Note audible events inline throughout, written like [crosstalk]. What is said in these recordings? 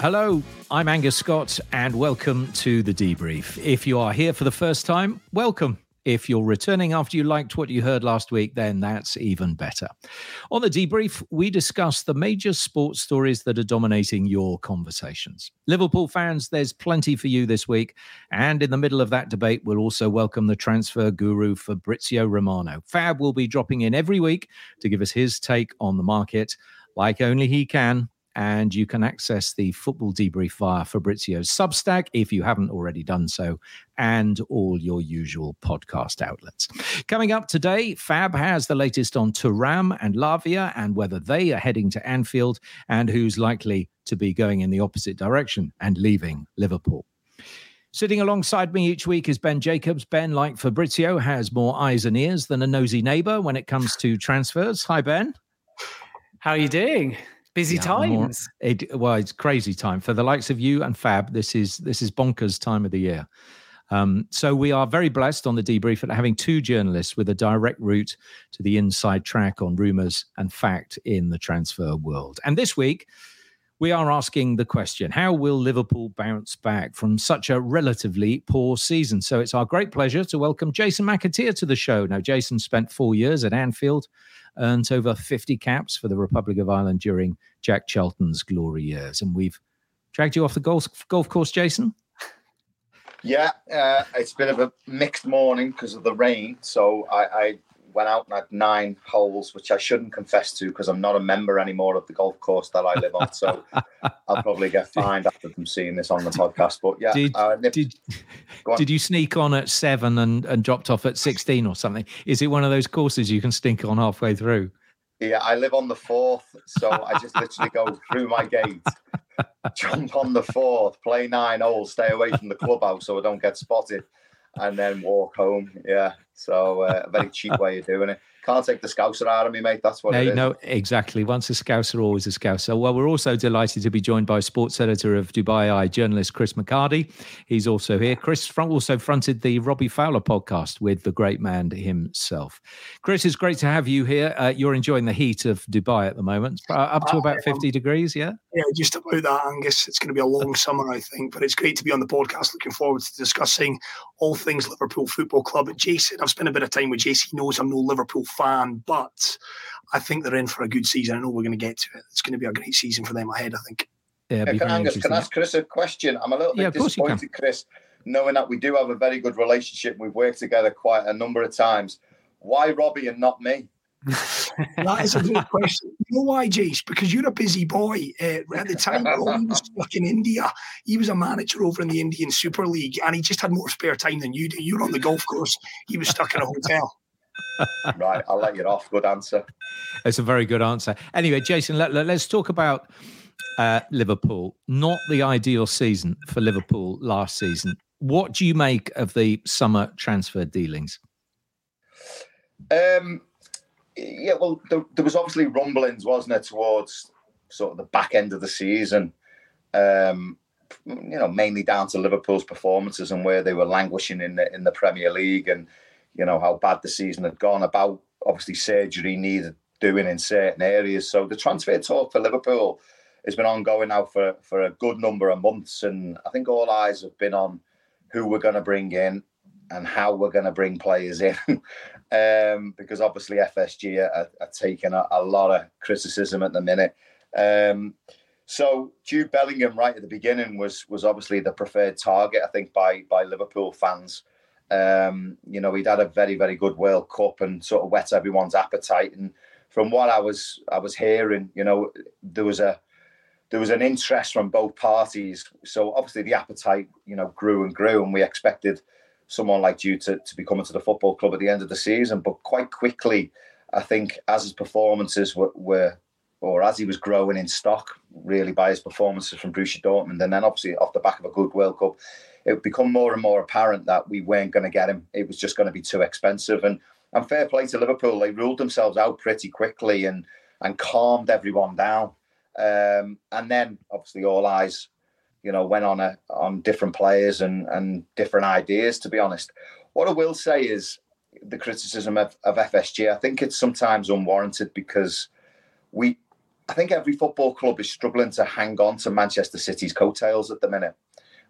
Hello, I'm Angus Scott, and welcome to the debrief. If you are here for the first time, welcome. If you're returning after you liked what you heard last week, then that's even better. On the debrief, we discuss the major sports stories that are dominating your conversations. Liverpool fans, there's plenty for you this week. And in the middle of that debate, we'll also welcome the transfer guru Fabrizio Romano. Fab will be dropping in every week to give us his take on the market, like only he can and you can access the football debrief via Fabrizio's Substack if you haven't already done so, and all your usual podcast outlets. Coming up today, Fab has the latest on Thuram and Lavia and whether they are heading to Anfield and who's likely to be going in the opposite direction and leaving Liverpool. Sitting alongside me each week is Ben Jacobs. Ben, like Fabrizio, has more eyes and ears than a nosy neighbor when it comes to transfers. Hi, Ben. How are you doing? Busy yeah, times. More, it, well, it's crazy time for the likes of you and Fab. This is this is bonkers time of the year. Um, so we are very blessed on the debrief at having two journalists with a direct route to the inside track on rumours and fact in the transfer world. And this week, we are asking the question how will Liverpool bounce back from such a relatively poor season? So it's our great pleasure to welcome Jason McAteer to the show. Now, Jason spent four years at Anfield, earned over 50 caps for the Republic of Ireland during Jack Charlton's glory years. And we've dragged you off the golf, golf course, Jason. Yeah, uh, it's a bit of a mixed morning because of the rain. So I, I went out and had nine holes, which I shouldn't confess to because I'm not a member anymore of the golf course that I live on. So [laughs] I'll probably get fined after them seeing this on the podcast. But yeah, did, uh, did, [laughs] did you sneak on at seven and, and dropped off at 16 or something? Is it one of those courses you can sneak on halfway through? Yeah, I live on the fourth. So I just literally go [laughs] through my gate, jump on the fourth, play nine holes, stay away from the clubhouse so I don't get spotted and then walk home. Yeah. So uh, a very cheap way of doing it. Can't take the scouser out of me, mate. That's what no, it is. No, exactly. Once a scouser, always a scouser. Well, we're also delighted to be joined by sports editor of Dubai Eye journalist Chris McHardy. He's also here. Chris also fronted the Robbie Fowler podcast with the great man himself. Chris, it's great to have you here. Uh, you're enjoying the heat of Dubai at the moment, uh, up to about 50 degrees, yeah? Yeah, just about that, Angus. It's going to be a long summer, I think, but it's great to be on the podcast. Looking forward to discussing all things Liverpool Football Club. Jason, I've spent a bit of time with Jason. He knows I'm no Liverpool fan, but I think they're in for a good season. I know we're going to get to it. It's going to be a great season for them ahead, I think. Yeah, can, Angus, can I ask Chris a question? I'm a little bit disappointed, Chris, knowing that we do have a very good relationship. We've worked together quite a number of times. Why Robbie and not me? [laughs] that is a good question. You know why, Jace? Because you're a busy boy. Uh, at the time, Robbie was [laughs] stuck in India. He was a manager over in the Indian Super League, and he just had more spare time than you do. You're on the golf course. He was stuck in a hotel. [laughs] right, I'll let you off. Good answer. It's a very good answer. Anyway, Jason, let, us talk about uh, Liverpool. Not the ideal season for Liverpool last season. What do you make of the summer transfer dealings? Um, yeah, well, there, there, was obviously rumblings, wasn't there, towards sort of the back end of the season. Um, you know, mainly down to Liverpool's performances and where they were languishing in the in the Premier League, and you know how bad the season had gone. About obviously surgery needed doing in certain areas. So the transfer talk for Liverpool has been ongoing now for for a good number of months, and I think all eyes have been on who we're going to bring in and how we're going to bring players in. [laughs] um, because obviously FSG are, are taking a, a, lot of criticism at the minute. Um, so Jude Bellingham, right at the beginning, was was obviously the preferred target, I think, by by Liverpool fans. Um, you know, he'd had a very very good World Cup and sort of whet everyone's appetite. And from what I was I was hearing, you know, there was a there was an interest from both parties. So obviously the appetite, you know, grew and grew, and we expected someone like you to, to be coming to the football club at the end of the season. But quite quickly, I think as his performances were, were or as he was growing in stock, really by his performances from Borussia Dortmund, and then obviously off the back of a good World Cup, it become more and more apparent that we weren't going to get him. It was just going to be too expensive. And and fair play to Liverpool, they ruled themselves out pretty quickly and and calmed everyone down. Um, and then obviously all eyes you know, went on a, on different players and and different ideas. To be honest, what I will say is the criticism of, of FSG. I think it's sometimes unwarranted because we I think every football club is struggling to hang on to Manchester City's coattails at the minute.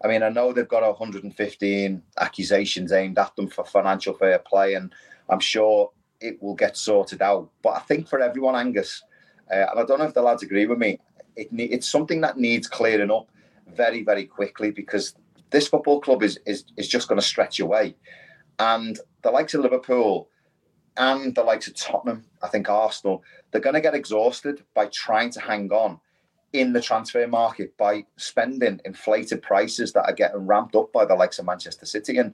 I mean, I know they've got 115 accusations aimed at them for financial fair play, and I'm sure it will get sorted out. But I think for everyone, Angus, uh, and I don't know if the lads agree with me, it, it's something that needs clearing up very, very quickly because this football club is is, is just going to stretch away. And the likes of Liverpool and the likes of Tottenham, I think Arsenal, they're going to get exhausted by trying to hang on in the transfer market by spending inflated prices that are getting ramped up by the likes of Manchester City. And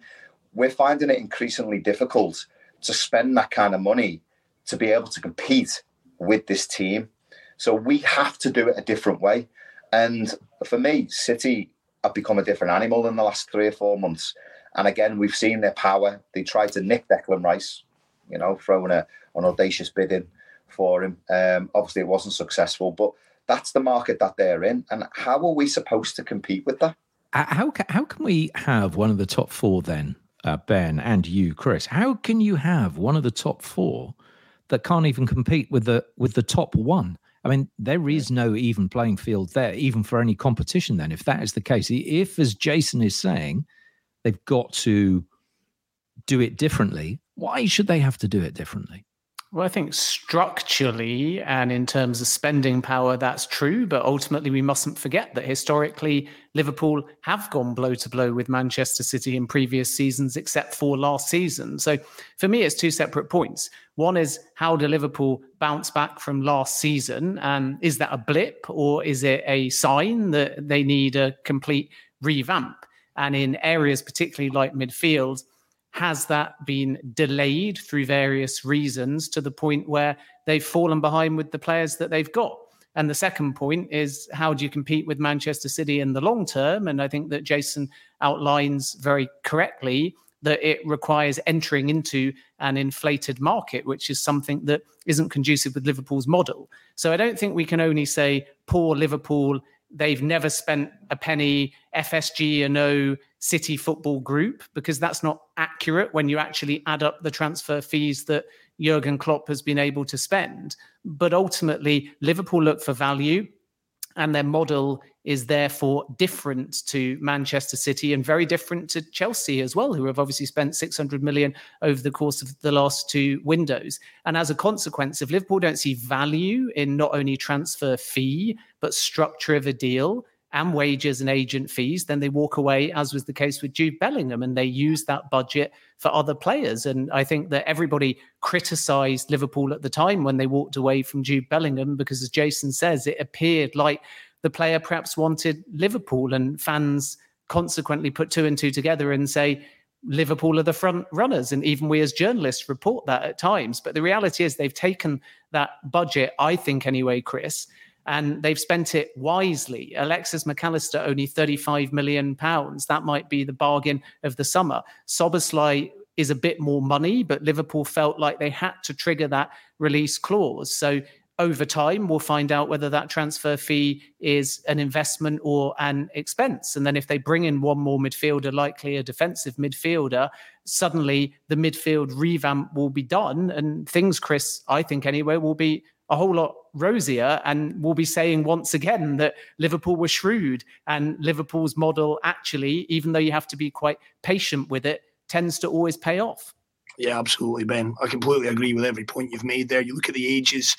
we're finding it increasingly difficult to spend that kind of money to be able to compete with this team. So we have to do it a different way. And for me, City have become a different animal in the last three or four months. And again, we've seen their power. They tried to nick Declan Rice, you know, throwing a, an audacious bid in for him. Um, obviously, it wasn't successful, but that's the market that they're in. And how are we supposed to compete with that? How can, how can we have one of the top four then, uh, Ben, and you, Chris? How can you have one of the top four that can't even compete with the with the top one? I mean, there is no even playing field there, even for any competition. Then, if that is the case, if as Jason is saying, they've got to do it differently, why should they have to do it differently? Well, I think structurally and in terms of spending power, that's true. But ultimately, we mustn't forget that historically, Liverpool have gone blow to blow with Manchester City in previous seasons, except for last season. So for me, it's two separate points. One is how do Liverpool bounce back from last season? And is that a blip or is it a sign that they need a complete revamp? And in areas, particularly like midfield, has that been delayed through various reasons to the point where they've fallen behind with the players that they've got? And the second point is how do you compete with Manchester City in the long term? And I think that Jason outlines very correctly that it requires entering into an inflated market, which is something that isn't conducive with Liverpool's model. So I don't think we can only say poor Liverpool they've never spent a penny FSG and no City Football Group because that's not accurate when you actually add up the transfer fees that Jurgen Klopp has been able to spend. But ultimately, Liverpool look for value and their model is therefore different to Manchester City and very different to Chelsea as well, who have obviously spent 600 million over the course of the last two windows. And as a consequence, if Liverpool don't see value in not only transfer fee, but structure of a deal, and wages and agent fees, then they walk away, as was the case with Jude Bellingham, and they use that budget for other players. And I think that everybody criticised Liverpool at the time when they walked away from Jude Bellingham because, as Jason says, it appeared like the player perhaps wanted Liverpool, and fans consequently put two and two together and say, Liverpool are the front runners. And even we as journalists report that at times. But the reality is they've taken that budget, I think anyway, Chris, and they've spent it wisely. Alexis Mac Allister only 35 million pounds. That might be the bargain of the summer. Szoboszlai is a bit more money, but Liverpool felt like they had to trigger that release clause. So over time, we'll find out whether that transfer fee is an investment or an expense. And then if they bring in one more midfielder, likely a defensive midfielder, suddenly the midfield revamp will be done. And things, Chris, I think anyway, will be a whole lot rosier and we'll be saying once again that Liverpool were shrewd and Liverpool's model actually even though you have to be quite patient with it tends to always pay off yeah absolutely Ben I completely agree with every point you've made there you look at the ages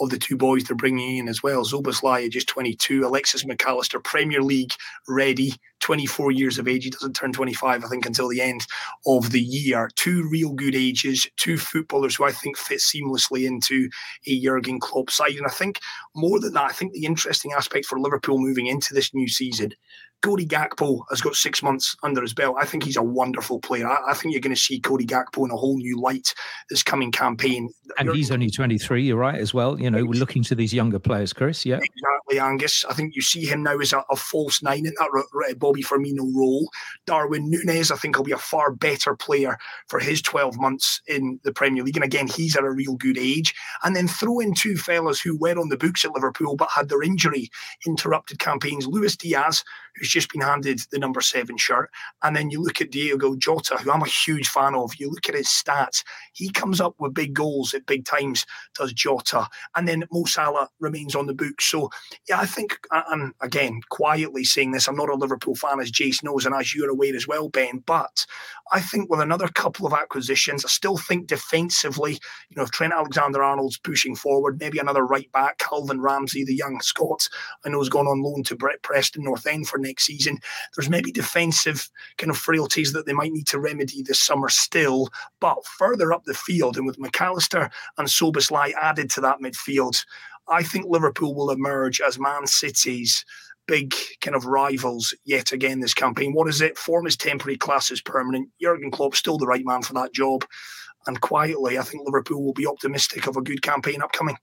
of the two boys they're bringing in as well. Szoboszlai, just 22, Alexis McAllister, Premier League ready, 24 years of age. He doesn't turn 25, I think, until the end of the year. Two real good ages, two footballers who I think fit seamlessly into a Jurgen Klopp side. And I think more than that, I think the interesting aspect for Liverpool moving into this new season Cody Gakpo has got six months under his belt. I think he's a wonderful player. I, I think you're going to see Cody Gakpo in a whole new light this coming campaign. And he's only 23, you're right, as well. You know, we're looking to these younger players, Chris. Yeah. quietly, Angus. I think you see him now as a, a false nine in that Bobby Firmino role. Darwin Nunez, I think, will be a far better player for his 12 months in the Premier League. And again, he's at a real good age. And then throw in two fellas who were on the books at Liverpool but had their injury interrupted campaigns. Luis Diaz, who's just been handed the number seven shirt. And then you look at Diego Jota, who I'm a huge fan of. You look at his stats, he comes up with big goals at big times, does Jota. And then Mo Salah remains on the book. So, yeah, I think, and again, quietly saying this, I'm not a Liverpool fan, as Jace knows, and as you're aware as well, Ben, but I think with another couple of acquisitions, I still think defensively, you know, if Trent Alexander Arnold's pushing forward, maybe another right back, Calvin Ramsay, the young Scot, I know has gone on loan to Brett Preston North End for next season. There's maybe defensive kind of frailties that they might need to remedy this summer still, but further up the field, and with McAllister and Szoboszlai added to that midfield, I think Liverpool will emerge as Man City's big kind of rivals yet again this campaign. What is it? Form is temporary, class is permanent. Jurgen Klopp still the right man for that job. And quietly, I think Liverpool will be optimistic of a good campaign upcoming.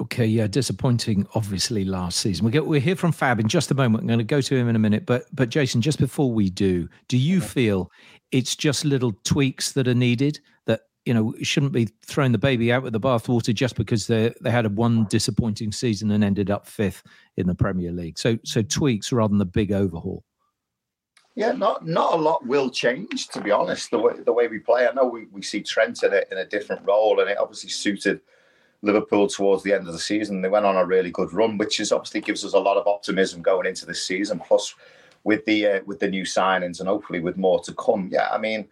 Okay, yeah, disappointing. Obviously, last season. We get we'll hear from Fab in just a moment. I'm going to go to him in a minute, but but Jason, just before we do, do you feel it's just little tweaks that are needed? That you know shouldn't be throwing the baby out with the bathwater just because they they had a one disappointing season and ended up fifth in the Premier League. So so tweaks rather than the big overhaul. Yeah, not not a lot will change to be honest. The way the way we play, I know we, we see Trent in a in a different role, and it obviously suited Liverpool towards the end of the season. They went on a really good run, which is obviously gives us a lot of optimism going into this season. Plus, with the uh, with the new signings and hopefully with more to come. Yeah, I mean,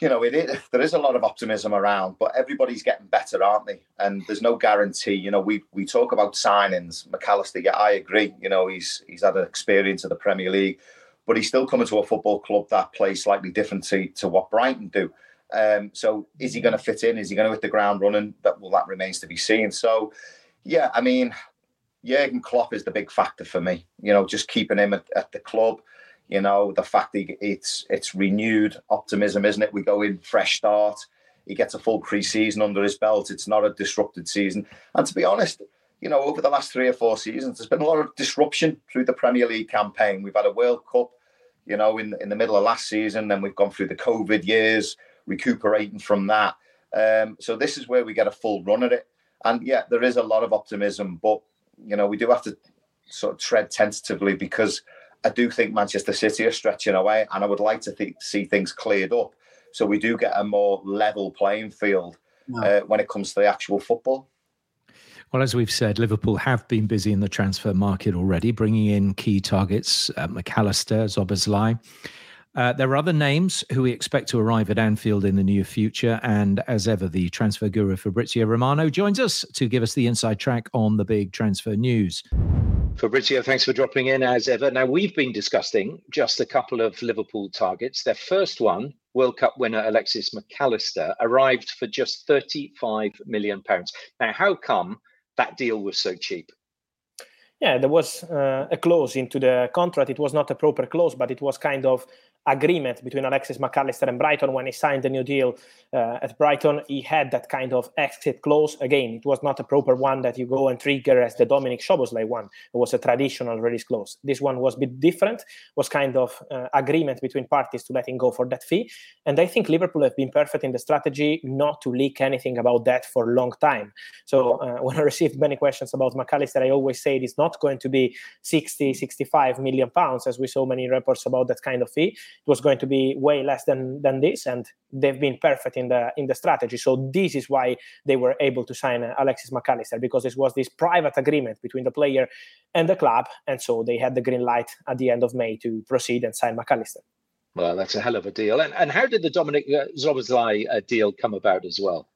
you know, it is, there is a lot of optimism around, but everybody's getting better, aren't they? And there's no guarantee. You know, we we talk about signings. McAllister, yeah, I agree. You know, he's he's had an experience of the Premier League, but he's still coming to a football club that plays slightly different to, to what Brighton do. Um, so is he going to fit in? Is he going to hit the ground running? That well, that remains to be seen. So, yeah, I mean, Jurgen Klopp is the big factor for me. You know, just keeping him at, at the club. You know, the fact that it's it's renewed optimism, isn't it? We go in fresh start. He gets a full pre-season under his belt. It's not a disrupted season. And to be honest, you know, over the last three or four seasons, there's been a lot of disruption through the Premier League campaign. We've had a World Cup, you know, in in the middle of last season. Then we've gone through the COVID years recuperating from that. Um, so this is where we get a full run at it. And yeah, there is a lot of optimism, but you know we do have to sort of tread tentatively because I do think Manchester City are stretching away, and I would like to th- see things cleared up so we do get a more level playing field uh, when it comes to the actual football. Well, as we've said, Liverpool have been busy in the transfer market already, bringing in key targets: uh, McAllister, Szoboszlai. Uh, there are other names who we expect to arrive at Anfield in the near future. And as ever, the transfer guru Fabrizio Romano joins us to give us the inside track on the big transfer news. Fabrizio, thanks for dropping in as ever. Now, we've been discussing just a couple of Liverpool targets. Their first one, World Cup winner Alexis McAllister, arrived for just £35 million. Now, how come that deal was so cheap? Yeah, there was uh, a clause into the contract. It was not a proper clause, but it was kind of agreement between Alexis McAllister and Brighton when he signed the new deal uh, at Brighton. He had that kind of exit clause. Again, it was not a proper one that you go and trigger as the Dominik Szoboszlai one. It was a traditional release clause. This one was a bit different. Was kind of uh, agreement between parties to letting go for that fee. And I think Liverpool have been perfect in the strategy not to leak anything about that for a long time. So uh, [laughs] when I received many questions about McAllister, I always say it is not going to be 60, 65 million pounds, as we saw many reports about that kind of fee it was going to be way less than than this, and they've been perfect in the in the strategy. So this is why they were able to sign Alexis McAllister because it was this private agreement between the player and the club, and so they had the green light at the end of May to proceed and sign McAllister. Well, that's a hell of a deal. And, and how did the Dominik uh, deal come about as well?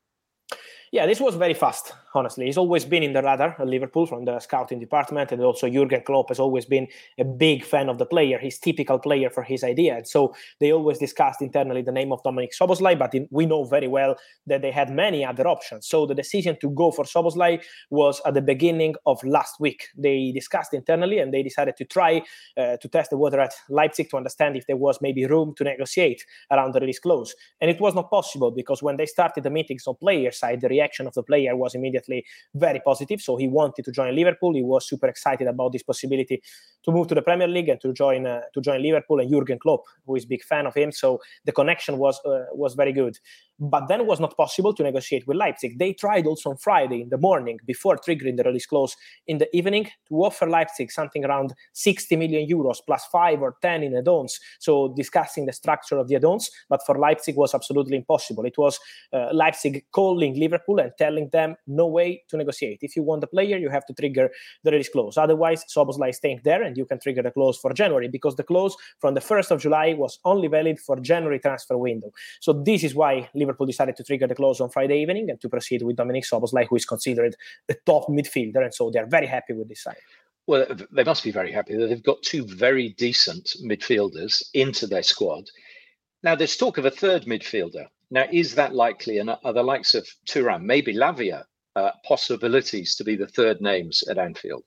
Yeah, this was very fast honestly. He's always been in the radar at Liverpool from the scouting department, and also Jurgen Klopp has always been a big fan of the player. He's typical player for his idea, and so they always discussed internally the name of Dominik Szoboszlai. But in, we know very well that they had many other options. So the decision to go for Szoboszlai was at the beginning of last week. They discussed internally, and they decided to try uh, to test the water at Leipzig to understand if there was maybe room to negotiate around the release clause. And it was not possible because when they started the meetings on player side, the reaction of the player was immediately very positive. So he wanted to join Liverpool. He was super excited about this possibility to move to the Premier League and to join uh, to join Liverpool and Jurgen Klopp, who is big fan of him. So the connection was uh, was very good. But then it was not possible to negotiate with Leipzig. They tried also on Friday in the morning before triggering the release clause in the evening to offer Leipzig something around 60 million euros plus five or 10 in add-ons. So discussing the structure of the add-ons, but for Leipzig was absolutely impossible. It was uh, Leipzig calling Liverpool and telling them no way to negotiate. If you want the player, you have to trigger the release clause. Otherwise, Szoboszlai is staying there and you can trigger the clause for January because the clause from the 1st of July was only valid for January transfer window. So this is why Liverpool decided to trigger the clause on Friday evening and to proceed with Dominik Szoboszlai, who is considered a top midfielder. And so they're very happy with this sign. Well, they must be very happy that they've got two very decent midfielders into their squad. Now, there's talk of a third midfielder. Now, is that likely? And are the likes of Thuram, maybe Lavia, uh, possibilities to be the third names at Anfield?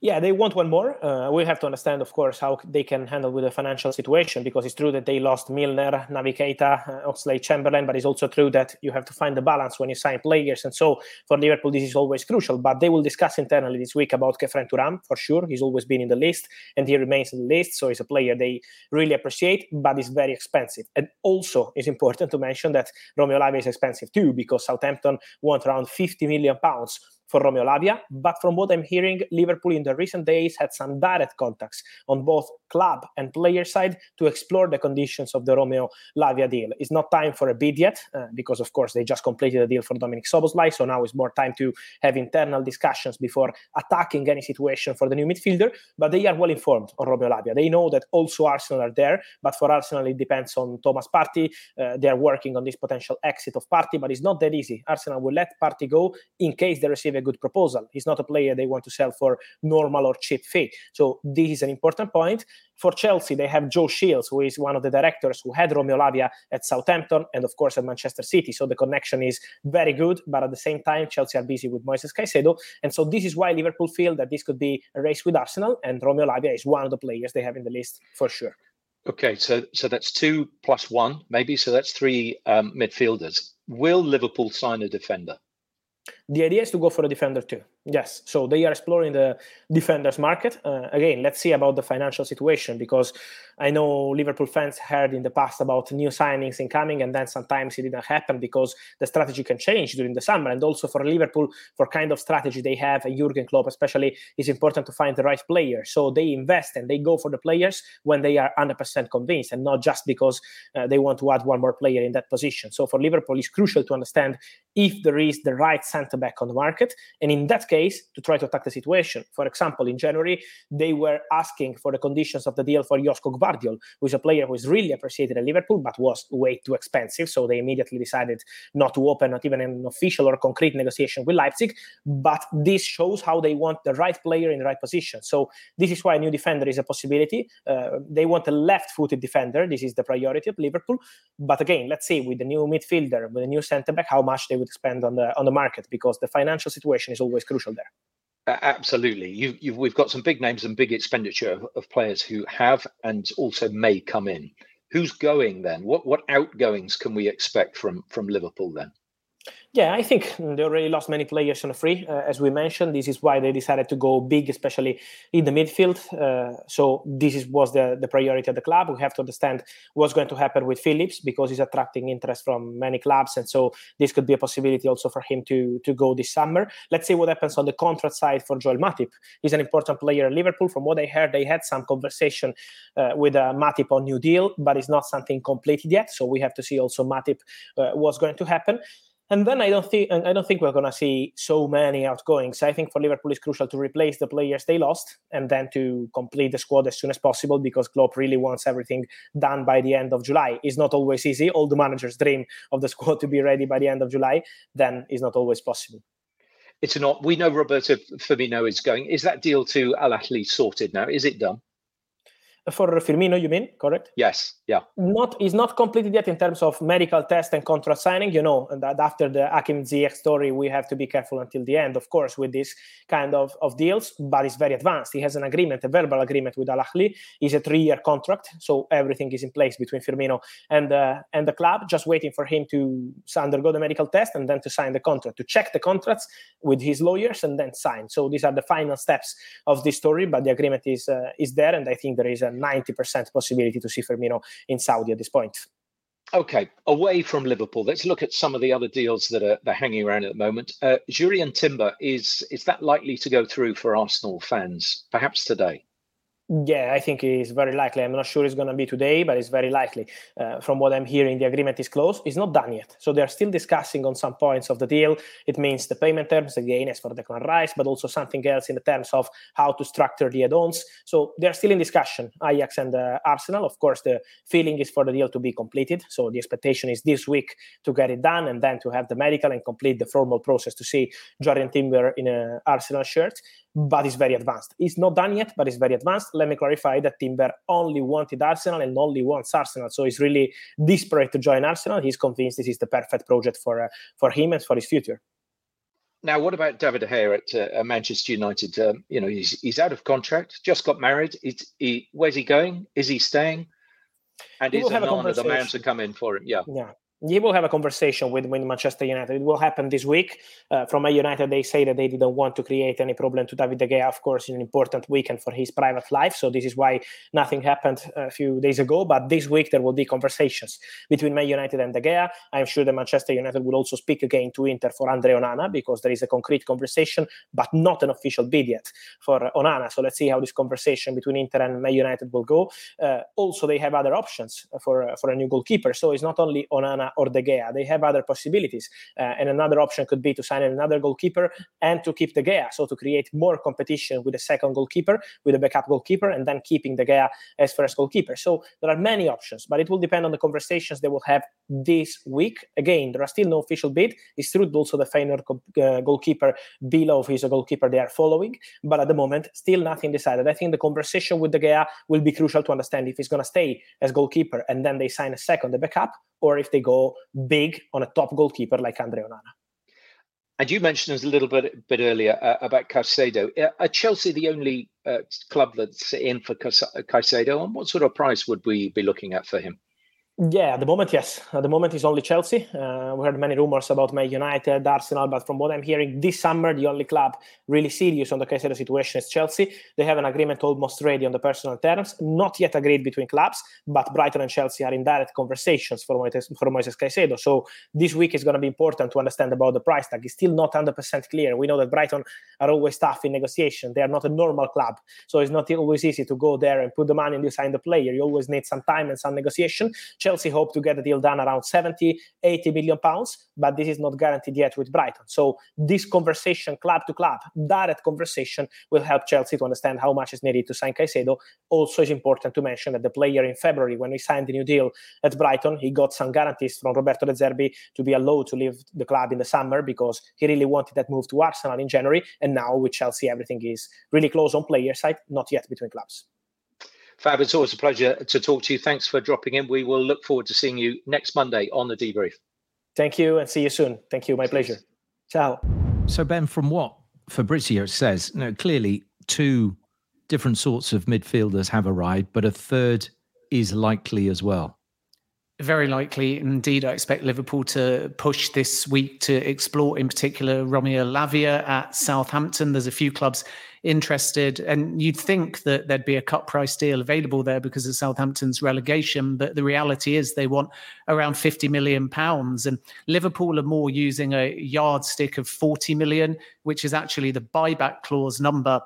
Yeah, they want one more. Uh, we have to understand, of course, how they can handle with the financial situation because it's true that they lost Milner, Keita, uh, Oxlade Chamberlain, but it's also true that you have to find the balance when you sign players. And so for Liverpool, this is always crucial. But they will discuss internally this week about Khéphren Thuram for sure. He's always been in the list and he remains in the list. So he's a player they really appreciate, but it's very expensive. And also, it's important to mention that Romeo Lavia is expensive too because Southampton want around 50 million pounds for Romeo Lavia. But from what I'm hearing, Liverpool in the recent days had some direct contacts on both club and player side to explore the conditions of the Romeo Lavia deal. It's not time for a bid yet, uh, because of course they just completed the deal for Dominik Szoboszlai, so now it's more time to have internal discussions before attacking any situation for the new midfielder. But they are well informed on Romeo Lavia. They know that also Arsenal are there, but for Arsenal it depends on Thomas Partey. Uh, they are working on this potential exit of Partey, but it's not that easy. Arsenal will let Partey go in case they receive a good proposal. He's not a player they want to sell for normal or cheap fee. So this is an important point. For Chelsea, they have Joe Shields, who is one of the directors who had Romeo Lavia at Southampton and, of course, at Manchester City. So the connection is very good. But at the same time, Chelsea are busy with Moises Caicedo. And so this is why Liverpool feel that this could be a race with Arsenal. And Romeo Lavia is one of the players they have in the list for sure. Okay, so so that's two plus one, maybe. So that's three um, midfielders. Will Liverpool sign a defender? The idea is to go for a defender too. Yes, so they are exploring the defenders market. Uh, again, let's see about the financial situation because I know Liverpool fans heard in the past about new signings incoming, and then sometimes it didn't happen because the strategy can change during the summer. And also for Liverpool, for kind of strategy they have, and Jurgen Klopp especially, it's important to find the right player. So they invest and they go for the players when they are 100% convinced, and not just because uh, they want to add one more player in that position. So for Liverpool, it's crucial to understand if there is the right centre back on the market, and in that case to try to attack the situation. For example, in January, they were asking for the conditions of the deal for Josko Gvardiol, who is a player who is really appreciated at Liverpool, but was way too expensive. So they immediately decided not to open not even an official or concrete negotiation with Leipzig. But this shows how they want the right player in the right position. So this is why a new defender is a possibility. Uh, they want a left-footed defender. This is the priority of Liverpool. But again, let's see with the new midfielder, with the new centre back, how much they would spend on the on the market because the financial situation is always crucial there. Absolutely, you, you, we've got some big names and big expenditure of, of, players who have and also may come in. Who's going then? What what outgoings can we expect from from Liverpool then? Yeah, I think they already lost many players on a free, uh, as we mentioned. This is why they decided to go big, especially in the midfield. Uh, so this is, was the, the priority of the club. We have to understand what's going to happen with Phillips because he's attracting interest from many clubs, and so this could be a possibility also for him to to go this summer. Let's see what happens on the contract side for Joel Matip. He's an important player in Liverpool. From what I heard, they had some conversation uh, with uh, Matip on new deal, but it's not something completed yet. So we have to see also Matip uh, what's going to happen. And then I don't think I don't think we're going to see so many outgoings. I think for Liverpool it's crucial to replace the players they lost and then to complete the squad as soon as possible because Klopp really wants everything done by the end of July. It's not always easy. All the managers dream of the [laughs] squad to be ready by the end of July. Then it's not always possible. It's not. We know Roberto Firmino is going. Is that deal to Al-Ahli sorted now? Is it done? For Firmino, you mean? Correct? Yes. Yeah. Not is not completed yet in terms of medical test and contract signing. You know, and that after the Hakim Ziyech story, we have to be careful until the end, of course, with this kind of, of deals, but it's very advanced. He has an agreement, a verbal agreement with Al-Ahli. It's a three-year contract, so everything is in place between Firmino and uh, and the club, just waiting for him to undergo the medical test and then to sign the contract, to check the contracts with his lawyers and then sign. So these are the final steps of this story, but the agreement is uh, is there, and I think there is a 90% possibility to see Firmino in Saudi at this point. Okay, away from Liverpool, let's look at some of the other deals that are, are hanging around at the moment. Uh, Jurrien Timber is is that likely to go through for Arsenal fans? Perhaps today. Yeah, I think it's very likely. I'm not sure it's going to be today, but it's very likely. Uh, from what I'm hearing, the agreement is close. It's not done yet. So they're still discussing on some points of the deal. It means the payment terms, again, as for the Declan Rice, but also something else in the terms of how to structure the add ons. So they're still in discussion, Ajax and uh, Arsenal. Of course, the feeling is for the deal to be completed. So the expectation is this week to get it done and then to have the medical and complete the formal process to see Jurrien Timber in an Arsenal shirt but it's very advanced. It's not done yet, but it's very advanced. Let me clarify that Timber only wanted Arsenal and only wants Arsenal. So he's really desperate to join Arsenal. He's convinced this is the perfect project for uh, for him and for his future. Now, what about David Gea at uh, Manchester United? Um, you know, he's he's out of contract, just got married. he, where's he going? Is he staying? And he is the man to come in for him? Yeah. Yeah he will have a conversation with, with Manchester United. It will happen this week. Uh, from a United, they say that they didn't want to create any problem to David De Gea, of course, in an important weekend for his private life. So this is why nothing happened a few days ago. But this week there will be conversations between Man United and De Gea. I'm sure that Manchester United will also speak again to Inter for Andre Onana because there is a concrete conversation, but not an official bid yet for Onana. So let's see how this conversation between Inter and Man United will go. Uh, also, they have other options for for a new goalkeeper. So it's not only Onana or De Gea. They have other possibilities. Uh, and another option could be to sign another goalkeeper and to keep De Gea. So to create more competition with the second goalkeeper, with a backup goalkeeper, and then keeping De Gea as first goalkeeper. So there are many options, but it will depend on the conversations they will have this week. Again, there are still no official bid. It's true also the Feyenoord uh, goalkeeper Bijlow is a goalkeeper they are following, but at the moment, still nothing decided. I think the conversation with De Gea will be crucial to understand if he's going to stay as goalkeeper and then they sign a second, the backup, or if they go big on a top goalkeeper like Andre Onana. And you mentioned a little bit bit earlier uh, about Caicedo. Uh, are Chelsea the only uh, club that's in for Caicedo? And what sort of price would we be looking at for him? Yeah, at the moment, yes. At the moment, it's only Chelsea. Uh, we heard many rumors about Man United, Arsenal, but from what I'm hearing, this summer, the only club really serious on the Caicedo situation is Chelsea. They have an agreement almost ready on the personal terms, not yet agreed between clubs, but Brighton and Chelsea are in direct conversations for Moises, for Moises Caicedo. So this week is going to be important to understand about the price tag. It's still not 100% clear. We know that Brighton are always tough in negotiation. They are not a normal club. So it's not always easy to go there and put the money and you sign the player. You always need some time and some negotiation. Chelsea hope to get the deal done around 70, 80 million pounds, but this is not guaranteed yet with Brighton. So this conversation, club to club, direct conversation, will help Chelsea to understand how much is needed to sign Caicedo. Also, it's important to mention that the player in February, when we signed the new deal at Brighton, he got some guarantees from Roberto De Zerbi to be allowed to leave the club in the summer because he really wanted that move to Arsenal in January. And now with Chelsea, everything is really close on player side, not yet between clubs. Fab, it's always a pleasure to talk to you. Thanks for dropping in. We will look forward to seeing you next Monday on the debrief. Thank you and see you soon. Thank you. My pleasure. Ciao. So, Ben, from what Fabrizio says, no, clearly two different sorts of midfielders have arrived, but a third is likely as well. Very likely indeed. I expect Liverpool to push this week to explore, in particular, Romeo Lavia at Southampton. There's a few clubs interested. And you'd think that there'd be a cut price deal available there because of Southampton's relegation. But the reality is they want around 50 million pounds. And Liverpool are more using a yardstick of 40 million, which is actually the buyback clause number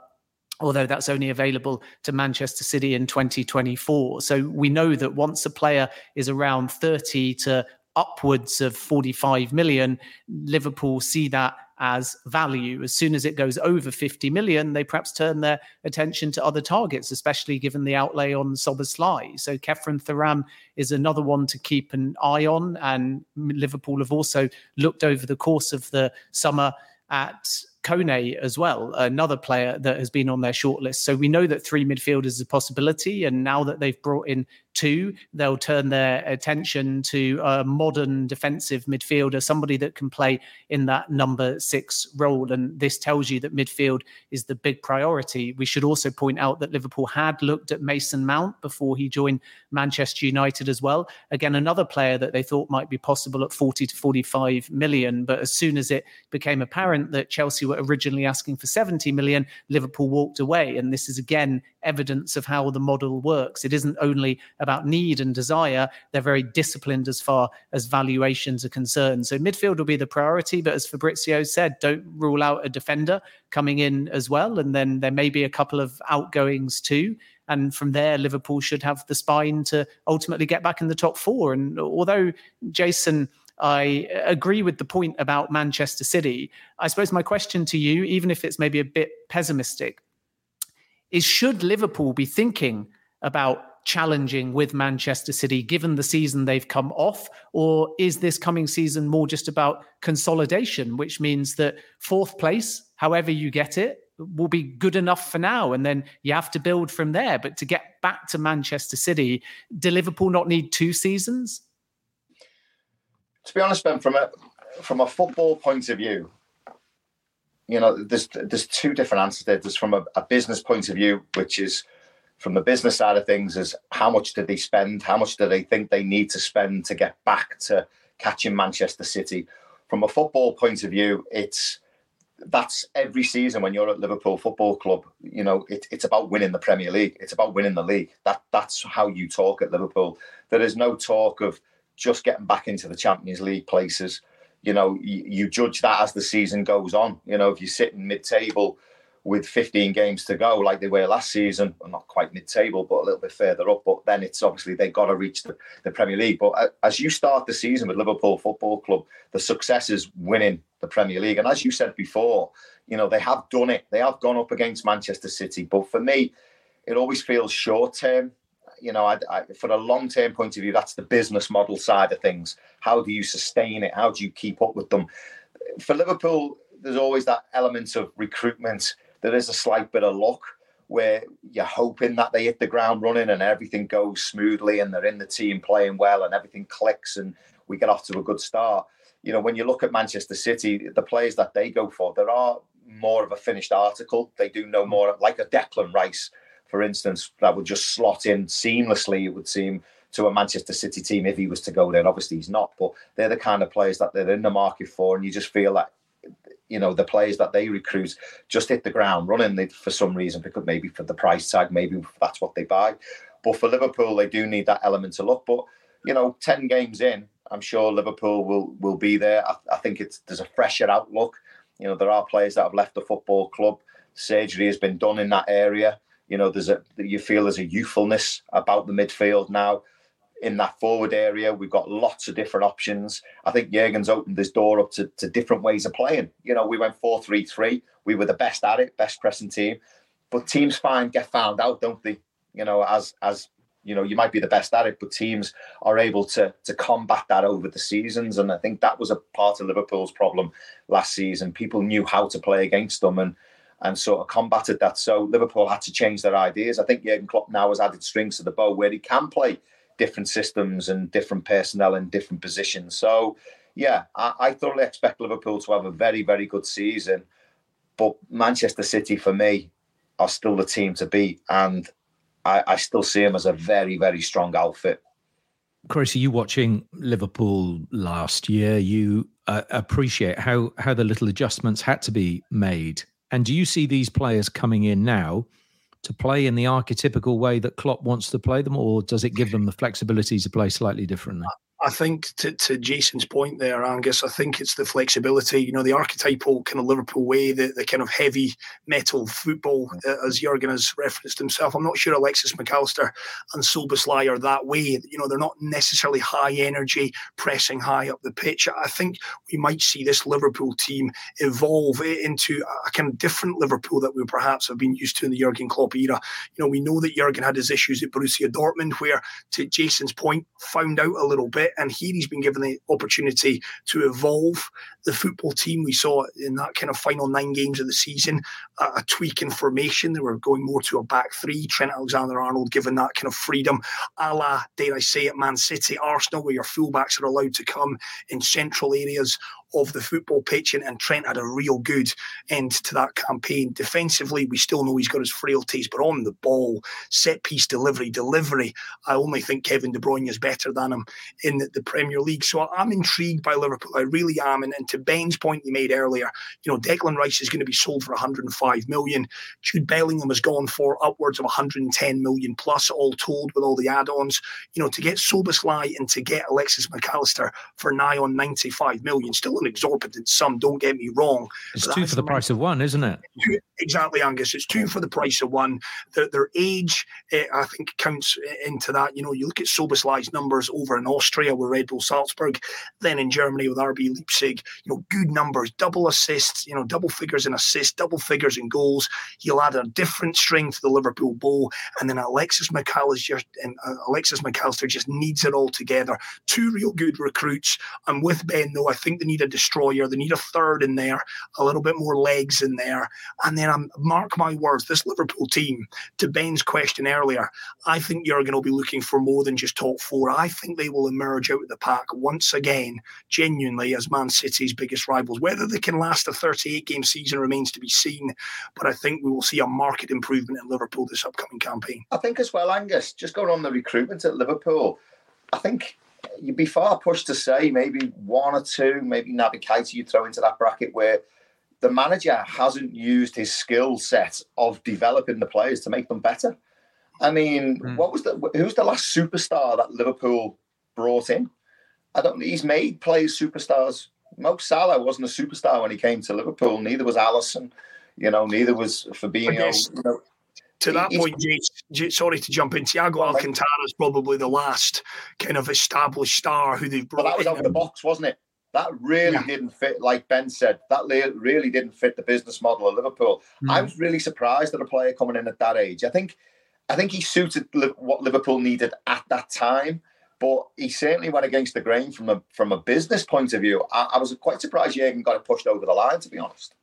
although that's only available to Manchester City in 2024. So we know that once a player is around 30 to upwards of 45 million, Liverpool see that as value. As soon as it goes over 50 million, they perhaps turn their attention to other targets, especially given the outlay on Szoboszlai. So Khéphren Thuram is another one to keep an eye on. And Liverpool have also looked over the course of the summer at Kone as well, another player that has been on their shortlist. So we know that three midfielders is a possibility. And now that they've brought in two, they'll turn their attention to a modern defensive midfielder, somebody that can play in that number six role. And this tells you that midfield is the big priority. We should also point out that Liverpool had looked at Mason Mount before he joined Manchester United as well. Again, another player that they thought might be possible at 40 to 45 million. But as soon as it became apparent that Chelsea were originally asking for 70 million, Liverpool walked away. And this is again evidence of how the model works. It isn't only about need and desire, they're very disciplined as far as valuations are concerned. So midfield will be the priority. But as Fabrizio said, don't rule out a defender coming in as well. And then there may be a couple of outgoings too. And from there, Liverpool should have the spine to ultimately get back in the top four. And although Jason, I agree with the point about Manchester City. I suppose my question to you, even if it's maybe a bit pessimistic, is should Liverpool be thinking about challenging with Manchester City given the season they've come off? Or is this coming season more just about consolidation, which means that fourth place, however you get it, will be good enough for now and then you have to build from there but to get back to manchester city do liverpool not need two seasons to be honest ben from a from a football point of view you know, there's there's two different answers there. There's from a, a, business point of view, which is from the business side of things, is how much did they spend? How much do they think they need to spend to get back to catching Manchester City? From a football point of view, it's that's every season when you're at Liverpool Football Club. You know, it, it's about winning the Premier League. It's about winning the league. That that's how you talk at Liverpool. There is no talk of just getting back into the Champions League places you know, you, you judge that as the season goes on. You know, if you're sitting mid-table with 15 games to go, like they were last season, well, not quite mid-table, but a little bit further up. But then it's obviously they've got to reach the, the Premier League. But as you start the season with Liverpool Football Club, the success is winning the Premier League. And as you said before, you know, they have done it. They have gone up against Manchester City. But for me, it always feels short term you know, I, I, for a long term point of view, that's the business model side of things. How do you sustain it? How do you keep up with them? For Liverpool, there's always that element of recruitment. There is a slight bit of luck where you're hoping that they hit the ground running and everything goes smoothly and they're in the team playing well and everything clicks and we get off to a good start. You know, when you look at Manchester City, the players that they go for, there are more of a finished article. They do know more, like a Declan Rice for instance, that would just slot in seamlessly, it would seem, to a Manchester City team if he was to go there. Obviously, he's not, but they're the kind of players that they're in the market for, and you just feel that you know the players that they recruit just hit the ground running they, for some reason because maybe for the price tag maybe that's what they buy. But for liverpool they do need that element of look but you know 10 games in i'm sure liverpool will will be there. I, I think it's there's a fresher outlook. You know there are players that have left the football club. Surgery has been done in that area you know, there's a you feel there's a youthfulness about the midfield now. In that forward area, we've got lots of different options. I think Jurgen's opened this door up to, to different ways of playing. You know, we went 4 3 3. We were the best at it, best pressing team. But teams find get found out, don't they? You know, as as you know, you might be the best at it, but teams are able to to combat that over the seasons. And I think that was a part of Liverpool's problem last season. People knew how to play against them, and and sort of combated that. So Liverpool had to change their ideas. I think Jurgen Klopp now has added strings to the bow where he can play different systems and different personnel in different positions. So yeah, I, I thoroughly expect Liverpool to have a very, very good season. But Manchester City, for me, are still the team to beat, and I, I still see them as a very, very strong outfit. Chris, are you watching Liverpool last year? You uh, appreciate how how the little adjustments had to be made and do you see these players coming in now to play in the archetypical way that Klopp wants to play them, or does it give them the flexibility to play slightly differently? I think to, to Jason's point there, Angus, I think it's the flexibility, you know, the archetypal kind of Liverpool way, the, the kind of heavy metal football, uh, as Jurgen has referenced himself. I'm not sure Alexis Mac Allister and Szoboszlai are that way. You know, they're not necessarily high energy, pressing high up the pitch. I think we might see this Liverpool team evolve into a kind of different Liverpool that we perhaps have been used to in the Jurgen Klopp era. You know, we know that Jurgen had his issues at Borussia Dortmund, where, to Jason's point, found out a little bit And here he's been given the opportunity to evolve the football team. We saw in that kind of final nine games of the season a, a tweak in formation. They were going more to a back three. Trent Alexander Arnold given that kind of freedom, a la, dare I say it, Man City, Arsenal, where your fullbacks are allowed to come in central areas of the football pitch, and, and Trent had a real good end to that campaign. Defensively, we still know he's got his frailties, but on the ball, set piece delivery, delivery, I only think Kevin De Bruyne is better than him in the, the Premier League. So I'm intrigued by Liverpool. I really am. And, and to Ben's point you made earlier, you know, Declan Rice is going to be sold for 105 million. Jude Bellingham has gone for upwards of 110 million plus, all told, with all the add-ons. You know, to get Szoboszlai and to get Alexis McAllister for nigh on 95 million, still an exorbitant sum. Don't get me wrong. It's two for the price of one, isn't it? [laughs] Exactly, Angus. It's two for the price of one. Their, their age, uh, I think, counts into that. You know, you look at Szoboszlai's numbers over in Austria with Red Bull Salzburg, then in Germany with RB Leipzig. You know, good numbers, double assists. You know, double figures in assists, double figures in goals. He'll add a different string to the Liverpool bow, and then Alexis McAllister and uh, Alexis McAllister just needs it all together. Two real good recruits. I'm with Ben though. I think they need a destroyer. They need a third in there, a little bit more legs in there, and then I'm mark my words. This Liverpool team, to Ben's question earlier, I think Jurgen will be looking for more than just top four. I think they will emerge out of the pack once again, genuinely as Man City's biggest rivals. Whether they can last a 38 game season remains to be seen, but I think we will see a market improvement in Liverpool this upcoming campaign. I think as well, Angus, just going on the recruitment at Liverpool, I think you'd be far pushed to say maybe one or two, maybe Naby Keita you throw into that bracket where the manager hasn't used his skill set of developing the players to make them better. I mean, mm. what was the who's the last superstar that Liverpool brought in? I don't. He's made players superstars. Mo Salah wasn't a superstar when he came to Liverpool. Neither was Alisson. You know, neither was Fabinho. You know, to that point, Jay, sorry to jump in. Thiago Alcantara is probably the last kind of established star who they've brought. But that was in. out of the box, wasn't it? That really yeah. didn't fit, like Ben said, that really didn't fit the business model of Liverpool. Mm. I was really surprised at a player coming in at that age. I think, I think he suited what Liverpool needed at that time, but he certainly went against the grain from a from a business point of view. I, I was quite surprised Jurgen got it pushed over the line, to be honest.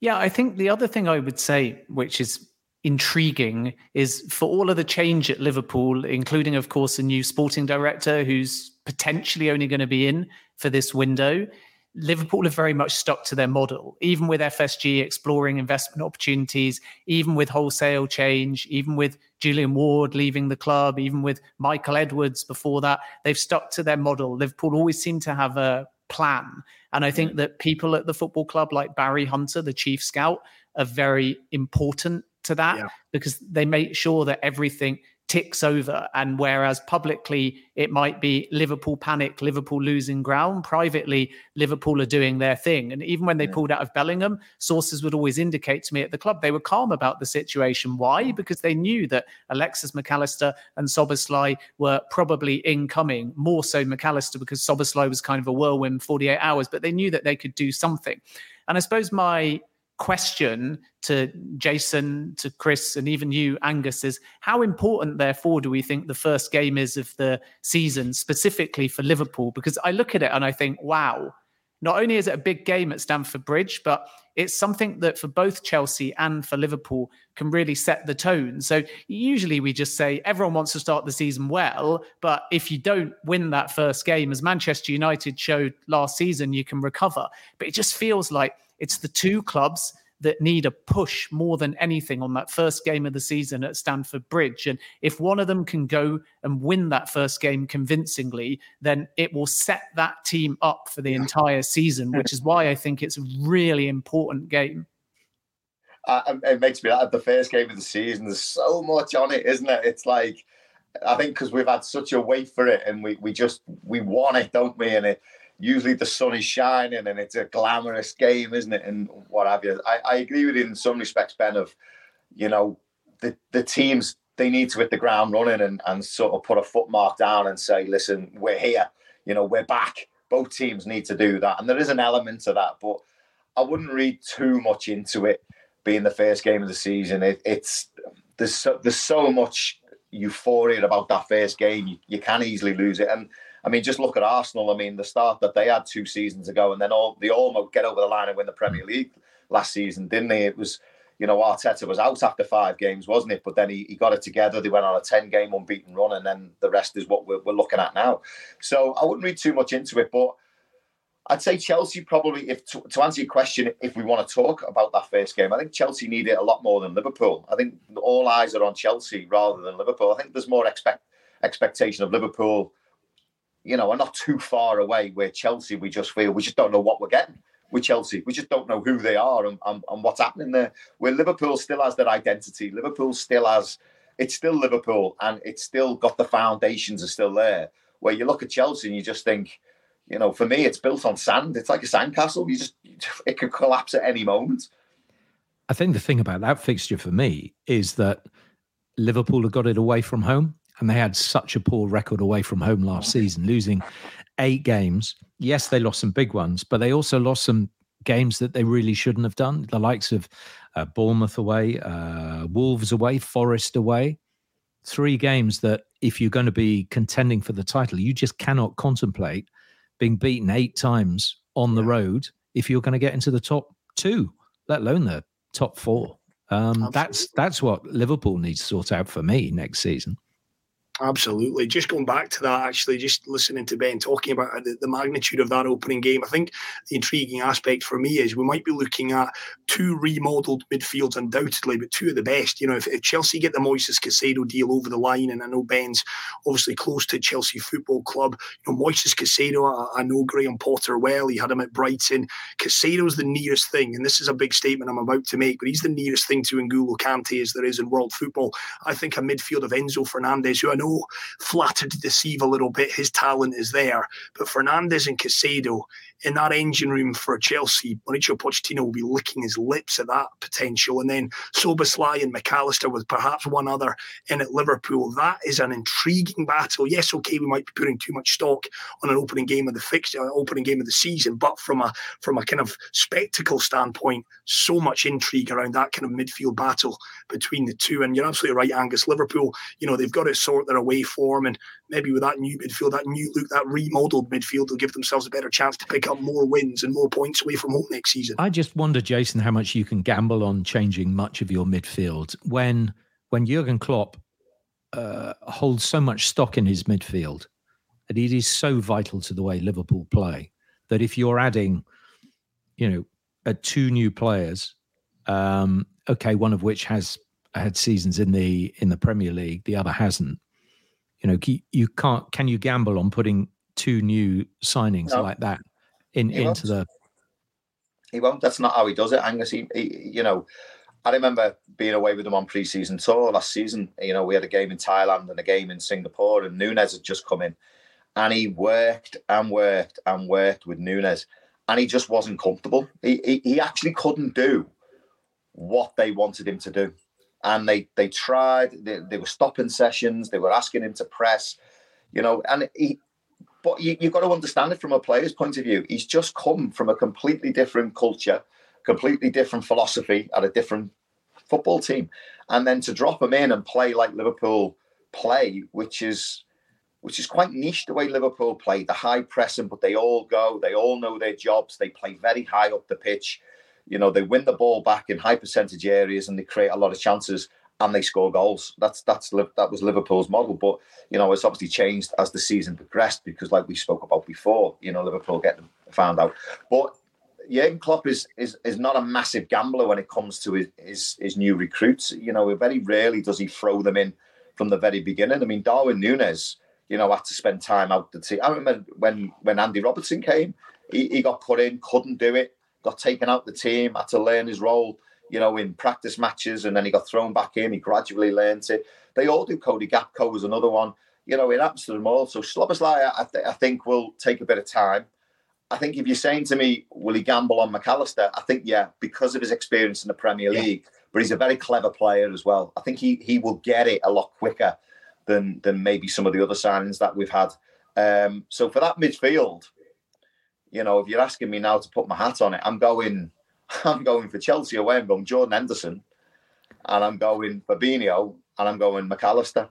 Yeah, I think the other thing I would say, which is intriguing is for all of the change at Liverpool, including, of course, a new sporting director who's potentially only going to be in for this window. Liverpool have very much stuck to their model, even with FSG exploring investment opportunities, even with wholesale change, even with Julian Ward leaving the club, even with Michael Edwards before that. They've stuck to their model. Liverpool always seem to have a plan. And I think that people at the football club, like Barry Hunter, the chief scout, are very important to that yeah. because they make sure that everything ticks over. And whereas publicly it might be Liverpool panic, Liverpool losing ground, privately Liverpool are doing their thing. And even when they yeah. pulled out of Bellingham, sources would always indicate to me at the club they were calm about the situation. Why? Because they knew that Alexis McAllister and Szoboszlai were probably incoming, more so McAllister because Szoboszlai was kind of a whirlwind 48 hours, but they knew that they could do something. And I suppose my question to Jason, to Chris, and even you, Angus, is how important, therefore, do we think the first game is of the season, specifically for Liverpool? Because I look at it and I think, wow, not only is it a big game at Stamford Bridge, but it's something that for both Chelsea and for Liverpool can really set the tone. So usually we just say everyone wants to start the season well, but if you don't win that first game, as Manchester United showed last season, you can recover. But it just feels like it's the two clubs that need a push more than anything on that first game of the season at Stamford Bridge. And if one of them can go and win that first game convincingly, then it will set that team up for the entire season, which is why I think it's a really important game. Uh, it makes me like the first game of the season. There's so much on it, isn't it? It's like I think because we've had such a wait for it, and we we just we want it, don't we? And it usually the sun is shining and it's a glamorous game, isn't it? And what have you. I, I agree with you in some respects, Ben, of, you know, the, the teams, they need to hit the ground running and, and sort of put a footmark down and say, listen, we're here, you know, we're back. Both teams need to do that. And there is an element to that, but I wouldn't read too much into it being the first game of the season. It, it's there's so, there's so much euphoria about that first game. You, you can easily lose it. And I mean, just look at Arsenal. I mean, the start that they had two seasons ago, and then all they almost get over the line and win the Premier League last season, didn't they? It was, you know, Arteta was out after five games, wasn't it? But then he, he got it together. They went on a 10 game unbeaten run, and then the rest is what we're, we're looking at now. So I wouldn't read too much into it, but I'd say Chelsea probably, if to, to, answer your question, if we want to talk about that first game, I think Chelsea need it a lot more than Liverpool. I think all eyes are on Chelsea rather than Liverpool. I think there's more expect expectation of Liverpool. You know, are not too far away. Where Chelsea, we just feel we just don't know what we're getting with Chelsea. We just don't know who they are and, and, and what's happening there. Where Liverpool still has their identity. Liverpool still has. It's still Liverpool, and it's still got the foundations are still there. Where you look at Chelsea and you just think you know, for me, it's built on sand. It's like a sandcastle. You just [laughs] it could collapse at any moment. I think the thing about that fixture for me is that Liverpool have got it away from home, and they had such a poor record away from home last season, losing eight games. Yes, they lost some big ones, but they also lost some games that they really shouldn't have done. The likes of uh, Bournemouth away, uh, Wolves away, Forest away. Three games that, if you're going to be contending for the title, you just cannot contemplate being beaten eight times on the road if you're going to get into the top two, let alone the top four. Um, that's that's what Liverpool needs to sort out for me next season. Absolutely. Just going back to that, actually, just listening to Ben talking about uh, the, the, magnitude of that opening game, I think the intriguing aspect for me is we might be looking at two remodeled midfields, undoubtedly, but two of the best. You know, if, if Chelsea get the Moises Caicedo deal over the line, and I know Ben's obviously close to Chelsea Football Club, you know, Moises Caicedo, I, I know Graham Potter well. He had him at Brighton. Caicedo's the nearest thing, and this is a big statement I'm about to make, but he's the nearest thing to N'Golo Kante as there is in world football. I think a midfield of Enzo Fernandez, who I know flattered to deceive a little bit. His talent is there. But Fernandez and Caicedo in that engine room for Chelsea, Mauricio Pochettino will be licking his lips at that potential. And then Szoboszlai and McAllister with perhaps one other in at Liverpool. That is an intriguing battle. Yes, okay, we might be putting too much stock on an opening game of the fixture, uh, opening game of the season, but from a from a kind of spectacle standpoint, so much intrigue around that kind of midfield battle between the two. And you're absolutely right, Angus. Liverpool, you know, they've got to sort their away form and maybe with that new midfield, that new look, that remodeled midfield, they'll give themselves a better chance to pick up more wins and more points away from home next season. I just wonder, Jason, how much you can gamble on changing much of your midfield when when Jurgen Klopp uh, holds so much stock in his midfield that it is so vital to the way Liverpool play that if you're adding, you know, uh, two new players, um, okay, one of which has had seasons in the in the Premier League, the other hasn't you know, you can't. Can you gamble on putting two new signings no. like that in he into won't. the? He won't. That's not how he does it, Angus. He, he, you know, I remember being away with him on pre-season tour last season. You know, we had a game in Thailand and a game in Singapore, and Nunez had just come in, and he worked and worked and worked with Nunez, and he just wasn't comfortable. He he, he actually couldn't do what they wanted him to do and they they tried. They, they were stopping sessions. They were asking him to press, you know. And he, but you, you've got to understand it from a player's point of view. He's just come from a completely different culture, completely different philosophy at a different football team, and then to drop him in and play like Liverpool play, which is which is quite niche the way Liverpool play, the high pressing, but they all go, they all know their jobs, they play very high up the pitch. You know, they win the ball back in high percentage areas and they create a lot of chances and they score goals. That's that's that was Liverpool's model, but you know it's obviously changed as the season progressed because, like we spoke about before, you know Liverpool getting found out. But Jurgen Klopp is is is not a massive gambler when it comes to his, his his new recruits. You know, very rarely does he throw them in from the very beginning. I mean, Darwin Nunez, you know, had to spend time out the team. I remember when when Andy Robertson came, he, he got put in, couldn't do it got taken out the team, had to learn his role, you know, in practice matches, and then he got thrown back in. He gradually learned it. They all do. Cody Gakpo was another one. You know, it happens to them all. So Szoboszlai, I, th- I think, will take a bit of time. I think if you're saying to me, will he gamble on McAllister? I think, yeah, because of his experience in the Premier League, but he's a very clever player as well. I think he he will get it a lot quicker than than maybe some of the other signings that we've had. Um, so for that midfield, you know, if you're asking me now to put my hat on it, I'm going, [laughs] I'm going for Chelsea away. I'm going Jordan Henderson, and I'm going Fabinho, and I'm going McAllister.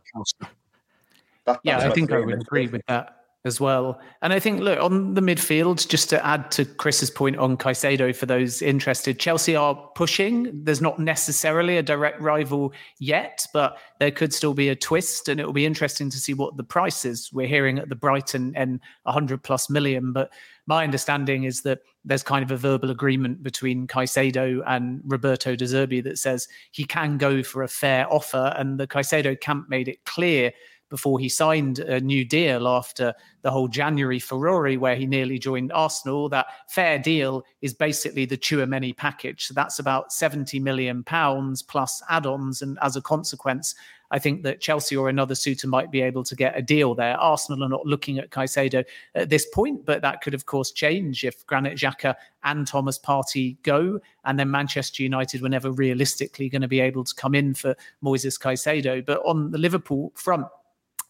That, yeah, I think I would agree with that. As well. And I think, look, on the midfield, just to add to Chris's point on Caicedo for those interested, Chelsea are pushing. There's not necessarily a direct rival yet, but there could still be a twist. And it will be interesting to see what the price is. We're hearing at the Brighton and 100 plus million. But my understanding is that there's kind of a verbal agreement between Caicedo and Roberto De Zerbi that says he can go for a fair offer. And the Caicedo camp made it clear before he signed a new deal after the whole January Ferrari, where he nearly joined Arsenal. That fair deal is basically the Tchouameni package. So that's about 70 million pounds plus add-ons. And as a consequence, I think that Chelsea or another suitor might be able to get a deal there. Arsenal are not looking at Caicedo at this point, but that could, of course, change if Granit Xhaka and Thomas Partey go, and then Manchester United were never realistically going to be able to come in for Moises Caicedo. But on the Liverpool front,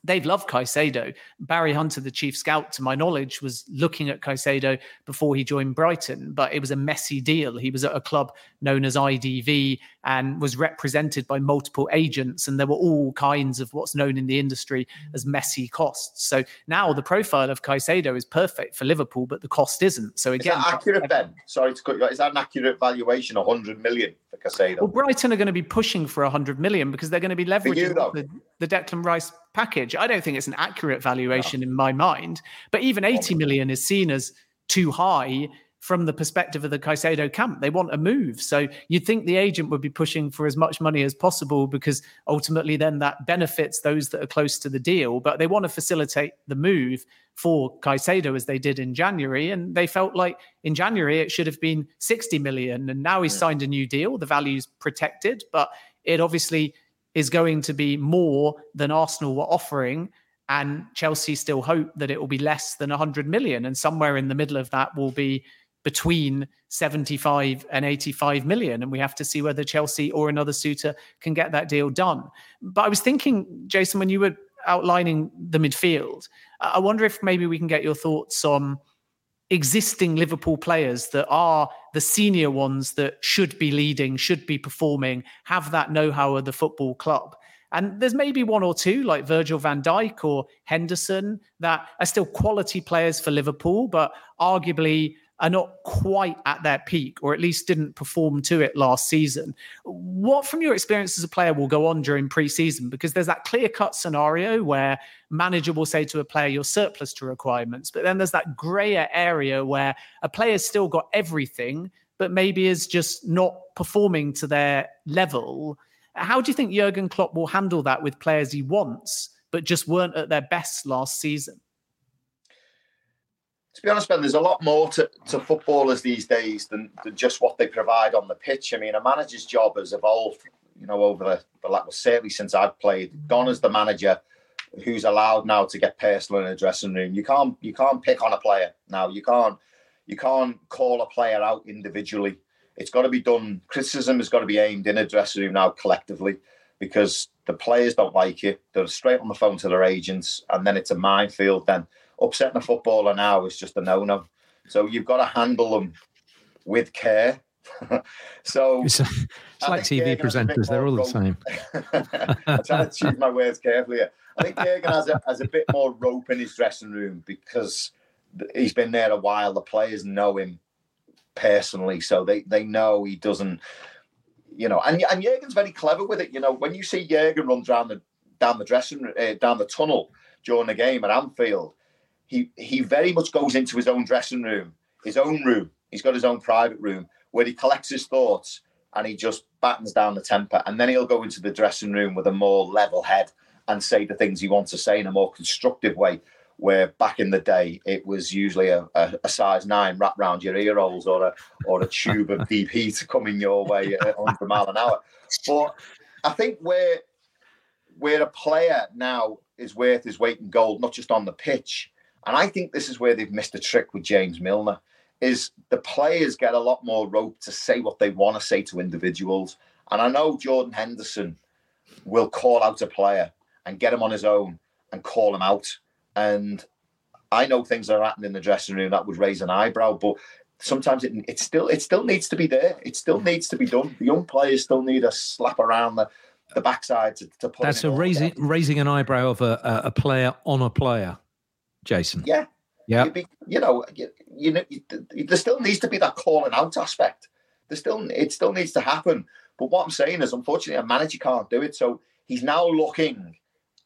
they've loved Caicedo. Barry Hunter, the chief scout, to my knowledge, was looking at Caicedo before he joined Brighton, but it was a messy deal. He was at a club known as IDV and was represented by multiple agents, and there were all kinds of what's known in the industry as messy costs. So now the profile of Caicedo is perfect for Liverpool, but the cost isn't. So again, is accurate, Ben? Sorry to cut you. Is that an accurate valuation? 100 million for Caicedo? Well, Brighton are going to be pushing for 100 million because they're going to be leveraging you, the, the Declan Rice package. I don't think it's an accurate valuation no. in my mind, but even 80 million is seen as too high from the perspective of the Caicedo camp. They want a move. So you'd think the agent would be pushing for as much money as possible because ultimately then that benefits those that are close to the deal. But they want to facilitate the move for Caicedo as they did in January. And they felt like in January it should have been 60 million. And now he's signed a new deal. The value's protected, but it obviously is going to be more than Arsenal were offering. And Chelsea still hope that it will be less than 100 million. And somewhere in the middle of that will be between 75 and 85 million. And we have to see whether Chelsea or another suitor can get that deal done. But I was thinking, Jason, when you were outlining the midfield, I wonder if maybe we can get your thoughts on existing Liverpool players that are the senior ones that should be leading, should be performing, have that know how of the football club. And there's maybe one or two like Virgil van Dijk or Henderson that are still quality players for Liverpool, but arguably are not quite at their peak, or at least didn't perform to it last season. What, from your experience as a player, will go on during preseason? Because there's that clear cut scenario where manager will say to a player, "You're surplus to requirements," but then there's that grayer area where a player's still got everything, but maybe is just not performing to their level. How do you think Jurgen Klopp will handle that with players he wants, but just weren't at their best last season? To be honest, Ben, there's a lot more to, to footballers these days than, than just what they provide on the pitch. I mean, a manager's job has evolved, you know, over the, the well, certainly since I've played. Gone as the manager who's allowed now to get personal in a dressing room. You can't you can't pick on a player now. You can't you can't call a player out individually. It's got to be done. Criticism has got to be aimed in a dressing room now collectively because the players don't like it. They're straight on the phone to their agents, and then it's a minefield. Then upsetting a footballer now is just a no-no. So you've got to handle them with care. [laughs] so it's, it's like TV presenters; they're all the same. [laughs] I'm trying to choose my words carefully. Here. I think Jurgen has a, has a bit more rope in his dressing room because he's been there a while. The players know him personally, so they they know he doesn't. You know, and and Jurgen's very clever with it. You know, when you see Jurgen run down the down the dressing uh, down the tunnel during the game at Anfield, he he very much goes into his own dressing room, his own room. He's got his own private room where he collects his thoughts and he just battens down the temper. And then he'll go into the dressing room with a more level head and say the things he wants to say in a more constructive way. Where back in the day it was usually a, a, a size nine wrapped around your ear holes or a or a tube of [laughs] deep heat coming your way uh, at 100 mile an hour. But I think where where a player now is worth his weight in gold, not just on the pitch, and I think this is where they've missed a trick with James Milner is the players get a lot more rope to say what they want to say to individuals. And I know Jordan Henderson will call out a player and get him on his own and call him out. And I know things are happening in the dressing room that would raise an eyebrow, but sometimes it, it still it still needs to be there. It still needs to be done. The young players still need a slap around the, the backside to, to put. That's a raising raising an eyebrow of a, a player on a player. Jason. Yeah, yeah. Be, you know, you, you know, there still needs to be that calling out aspect. There still, it still needs to happen. But what I'm saying is, unfortunately, a manager can't do it. So he's now looking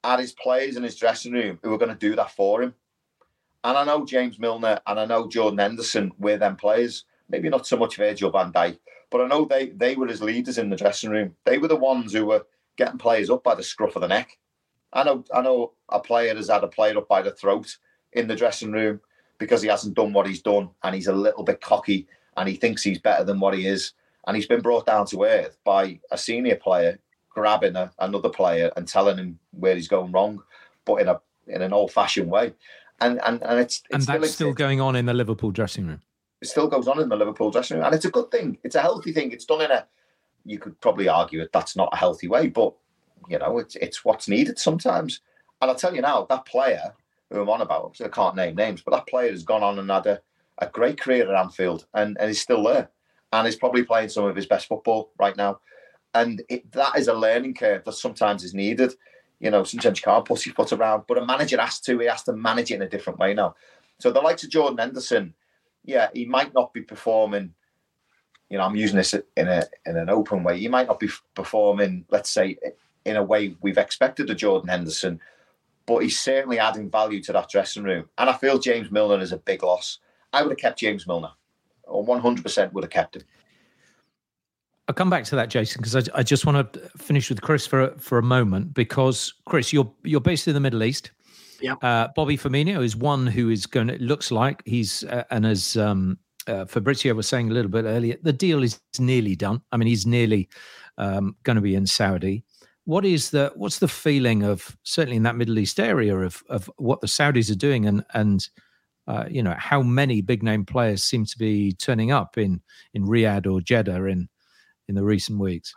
at his players in his dressing room who are going to do that for him. And I know James Milner and I know Jordan Henderson were them players. Maybe not so much Virgil van Dijk, but I know they they were his leaders in the dressing room. They were the ones who were getting players up by the scruff of the neck. I know I know a player has had a player up by the throat in the dressing room because he hasn't done what he's done and he's a little bit cocky and he thinks he's better than what he is. And he's been brought down to earth by a senior player grabbing a, another player and telling him where he's going wrong, but in a in an old fashioned way. And and and it's, it's and still, that's still going on in the Liverpool dressing room. It still goes on in the Liverpool dressing room, and it's a good thing. It's a healthy thing. It's done in a. You could probably argue that that's not a healthy way, but you know it's it's what's needed sometimes. And I'll tell you now, that player who I'm on about, I can't name names, but that player has gone on and had a, a great career at Anfield, and and is still there, and is probably playing some of his best football right now. And it, that is a learning curve that sometimes is needed you know, sometimes you can't push your foot around, but a manager has to. He has to manage it in a different way now. So the likes of Jordan Henderson, yeah, he might not be performing. You know, I'm using this in a in an open way. He might not be performing, let's say, in a way we've expected of Jordan Henderson, but he's certainly adding value to that dressing room. And I feel James Milner is a big loss. I would have kept James Milner, or 100% would have kept him. I'll come back to that, Jason, because I, I, just want to finish with Chris for for a moment because Chris, you're you're based in the Middle East. Yeah. Uh, Bobby Firmino is one who is going. to looks like he's uh, and as um, uh, Fabrizio was saying a little bit earlier, the deal is nearly done. I mean, he's nearly um, going to be in Saudi. What is the what's the feeling of certainly in that Middle East area of of what the Saudis are doing and and uh, you know how many big name players seem to be turning up in in Riyadh or Jeddah in in the recent weeks?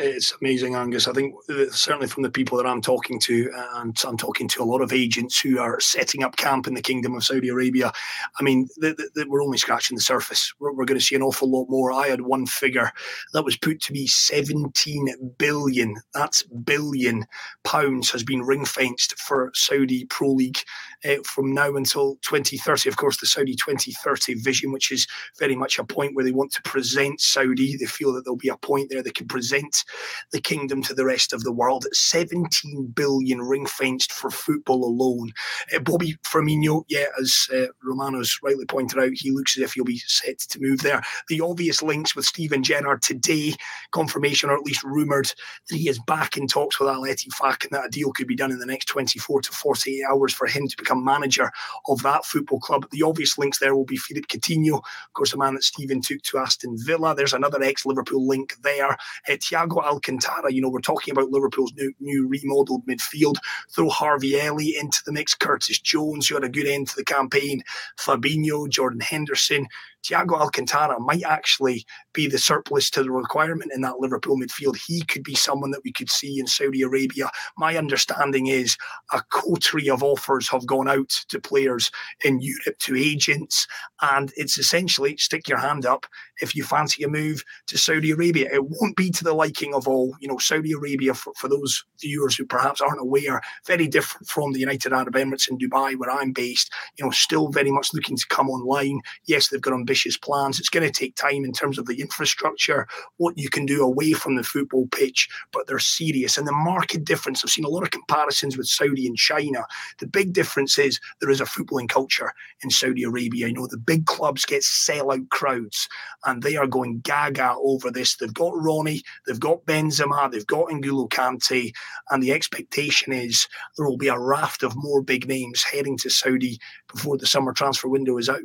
It's amazing, Angus. I think certainly from the people that I'm talking to, and I'm talking to a lot of agents who are setting up camp in the Kingdom of Saudi Arabia. I mean, the, the, we're only scratching the surface. We're, we're, going to see an awful lot more. I had one figure that was put to be 17 billion. That's billion pounds has been ring fenced for Saudi Pro League uh, from now until 2030. Of course, the Saudi 2030 vision, which is very much a point where they want to present Saudi. They feel that there'll be a point there they can present the kingdom to the rest of the world. 17 billion ring fenced for football alone. Uh, Bobby Firmino, yeah, as uh, Romano's rightly pointed out, he looks as if he'll be set to move there. The obvious links with Steven Gerrard today, confirmation or at least rumoured that he is back in talks with Al Ettifaq and that a deal could be done in the next 24 to 48 hours for him to become manager of that football club. The obvious links there will be Philippe Coutinho, of course, a man that Steven took to Aston Villa. There's another ex Liverpool link there. Uh, Thiago Alcantara, you know, we're talking about Liverpool's new, new remodeled midfield. Throw Harvey Elliott into the mix, Curtis Jones, who had a good end to the campaign, Fabinho, Jordan Henderson. Thiago Alcantara might actually be the surplus to the requirement in that Liverpool midfield. He could be someone that we could see in Saudi Arabia. My understanding is a coterie of offers have gone out to players in Europe, to agents, and it's essentially stick your hand up if you fancy a move to Saudi Arabia. It won't be to the liking of all, you know, Saudi Arabia, for, for those viewers who perhaps aren't aware, very different from the United Arab Emirates in Dubai, where I'm based, you know, still very much looking to come online. Yes, they've got ambitious plans. It's going to take time in terms of the infrastructure, what you can do away from the football pitch, but they're serious. And the market difference, I've seen a lot of comparisons with Saudi and China. The big difference is there is a footballing culture in Saudi Arabia. You know, the big clubs get sellout crowds and they are going gaga over this. They've got Ronnie, they've got Benzema, they've got N'Golo Kante, and the expectation is there will be a raft of more big names heading to Saudi before the summer transfer window is out.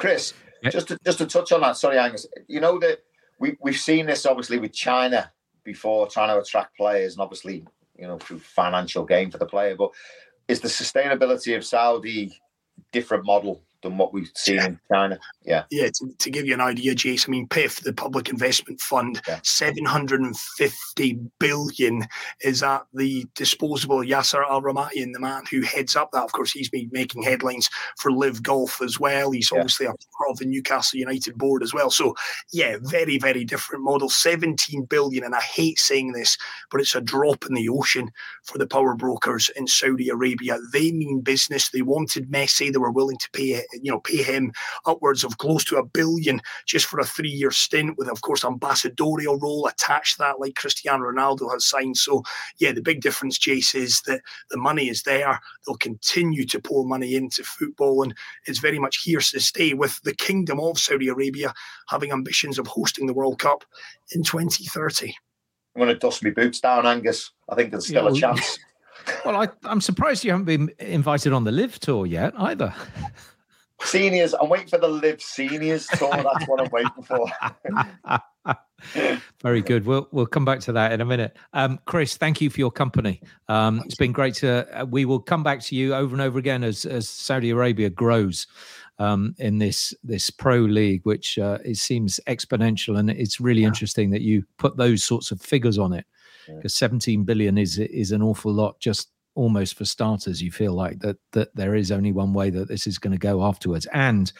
Chris, just to, just to touch on that, sorry, Angus. You know that we we've seen this obviously with China before, trying to attract players, and obviously you know through financial gain for the player. But is the sustainability of Saudi different model than what we've seen yeah. in China. Yeah. Yeah, to, to, give you an idea, Jace, I mean, PIF, the Public Investment Fund, yeah. 750 billion is at the disposable Yasser Al Rumayyan, the man who heads up that. Of course, he's been making headlines for LIV Golf as well. He's yeah. obviously a part of the Newcastle United board as well. So, yeah, very, very different model. 17 billion, and I hate saying this, but it's a drop in the ocean for the power brokers in Saudi Arabia. They mean business. They wanted Messi. They were willing to pay you know, pay him upwards of close to a billion just for a three-year stint with, of course, ambassadorial role attached to that, like Cristiano Ronaldo has signed. So, yeah, the big difference, Jace, is that the money is there. They'll continue to pour money into football, and it's very much here to stay. With the Kingdom of Saudi Arabia having ambitions of hosting the World Cup in 2030. I'm going to dust my boots down, Angus. I think there's still yeah, well, a chance. [laughs] Well, I, I'm surprised you haven't been invited on the LIV tour yet either. [laughs] Seniors, I'm waiting for the LIV seniors tour. That's what I'm waiting for. [laughs] Very good. We'll we'll come back to that in a minute. Um, Chris, thank you for your company. Um, it's been great to. Uh, we will come back to you over and over again as as Saudi Arabia grows um, in this this pro league, which uh, it seems exponential, and it's really yeah. interesting that you put those sorts of figures on it because yeah. 17 billion is is an awful lot just almost for starters you feel like that that there is only one way that this is going to go afterwards. And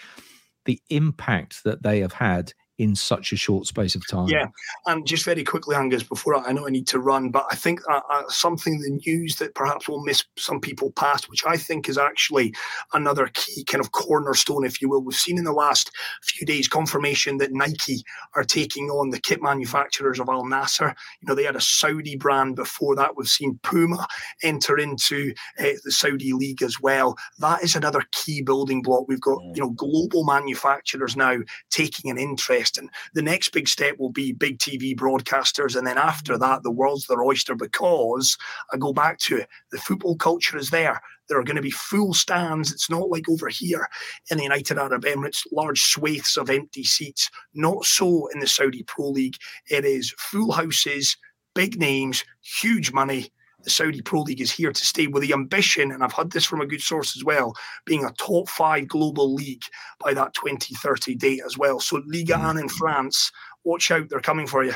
the impact that they have had in such a short space of time. Yeah, and just very quickly, Angus, before I, I know I need to run, but I think uh, uh, something the news that perhaps will miss some people past, which I think is actually another key kind of cornerstone, if you will. We've seen in the last few days confirmation that Nike are taking on the kit manufacturers of Al Nassr. You know, they had a Saudi brand before that. We've seen Puma enter into uh, the Saudi league as well. That is another key building block. We've got you know global manufacturers now taking an interest and the next big step will be big TV broadcasters. And then after that, the world's their oyster because I go back to it. The football culture is there. There are going to be full stands. It's not like over here in the United Arab Emirates, large swathes of empty seats. Not so in the Saudi Pro League. It is full houses, big names, huge money the Saudi Pro League is here to stay with the ambition, and I've had this from a good source as well, being a top five global league by that 2030 date as well. So Ligue mm. 1 in France, watch out, they're coming for you.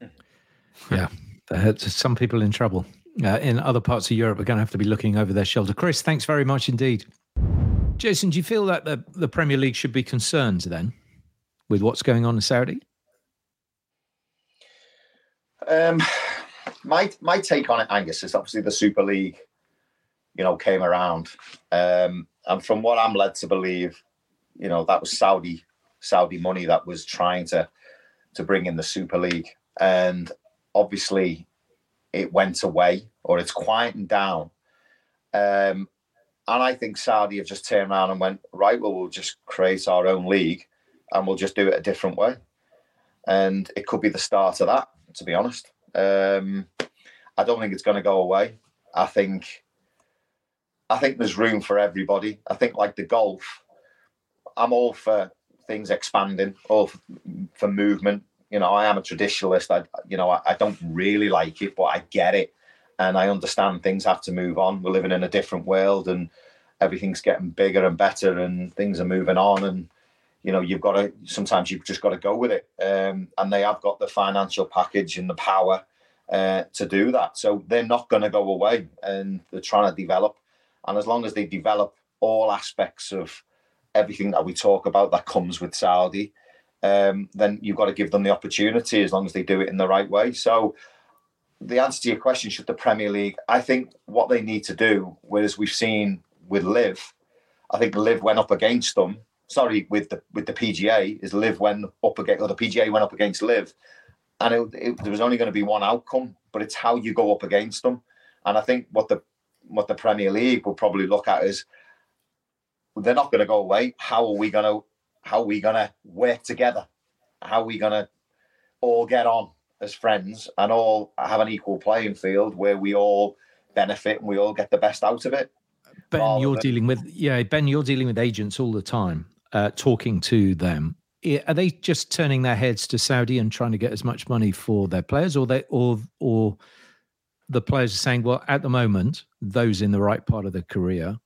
[laughs] Yeah, some people in trouble. Uh, in other parts of Europe, are going to have to be looking over their shoulder. Chris, thanks very much indeed. Jason, do you feel that the, the Premier League should be concerned then with what's going on in Saudi? Um, my my take on it, Angus, is obviously the Super League, you know, came around, um, and from what I'm led to believe, you know, that was Saudi Saudi money that was trying to to bring in the Super League, and obviously, it went away or it's quieting down. Um, and I think Saudi have just turned around and went, right, well, we'll just create our own league and we'll just do it a different way. And it could be the start of that, to be honest. Um, I don't think it's going to go away. I think I think there's room for everybody. I think like the golf, I'm all for things expanding, all for, for movement. You know, I am a traditionalist. I you know I, I don't really like it, but I get it, and I understand things have to move on. We're living in a different world, and everything's getting bigger and better, and things are moving on, and you know you've got to sometimes you've just got to go with it. Um, and they have got the financial package and the power uh, to do that. So they're not going to go away and they're trying to develop. And as long as they develop all aspects of everything that we talk about that comes with saudi um, then you've got to give them the opportunity as long as they do it in the right way. So the answer to your question should the premier league i think what they need to do whereas we've seen with LIV i think LIV went up against them sorry, with the with the PGA is LIV went up against or the PGA went up against LIV, and it, it, there was only going to be one outcome, but it's how you go up against them. And I think what the what the Premier League will probably look at is they're not going to go away. How are we going to how are we going to work together? How are we going to all get on as friends and all have an equal playing field where we all benefit and we all get the best out of it? Ben, you're than... dealing with yeah, Ben, you're dealing with agents all the time uh, talking to them, are they just turning their heads to Saudi and trying to get as much money for their players, or they or or the players are saying, well, at the moment, those in the right part of their career,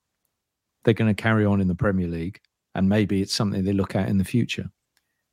they're going to carry on in the Premier League, and maybe it's something they look at in the future.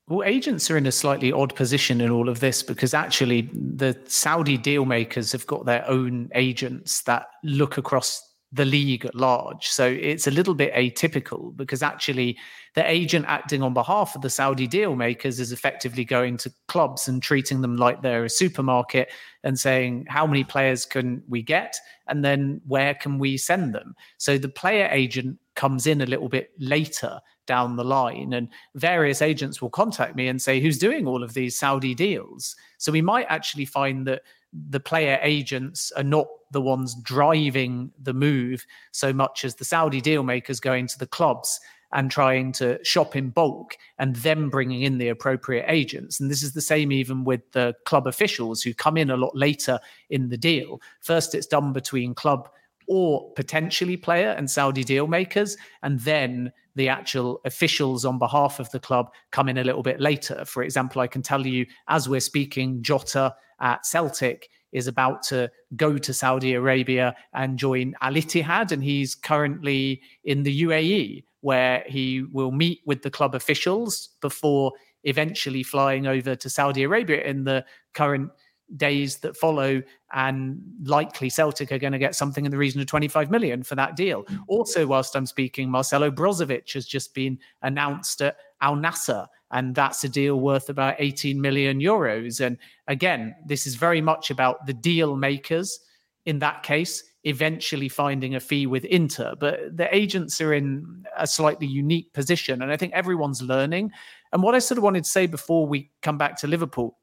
Well, agents are in a slightly odd position in all of this because actually the Saudi deal makers have got their own agents that look across the league at large. So it's a little bit atypical because actually the agent acting on behalf of the Saudi deal makers is effectively going to clubs and treating them like they're a supermarket and saying, how many players can we get? And then where can we send them? So the player agent comes in a little bit later down the line and various agents will contact me and say who's doing all of these saudi deals so we might actually find that the player agents are not the ones driving the move so much as the Saudi deal makers going to the clubs and trying to shop in bulk and then bringing in the appropriate agents. And this is the same even with the club officials who come in a lot later in the deal. First, it's done between club or potentially player and Saudi deal makers. And then the actual officials on behalf of the club come in a little bit later. For example, I can tell you as we're speaking, Jota at Celtic is about to go to Saudi Arabia and join Al Ittihad, and he's currently in the UAE, where he will meet with the club officials before eventually flying over to Saudi Arabia in the current days that follow and likely Celtic are going to get something in the region of 25 million for that deal. Mm. Also whilst I'm speaking Marcelo Brozovic has just been announced at Al Nassr and that's a deal worth about 18 million euros. And again, this is very much about the deal makers in that case eventually finding a fee with Inter. But the agents are in a slightly unique position, and I think everyone's learning. And what I sort of wanted to say before we come back to Liverpool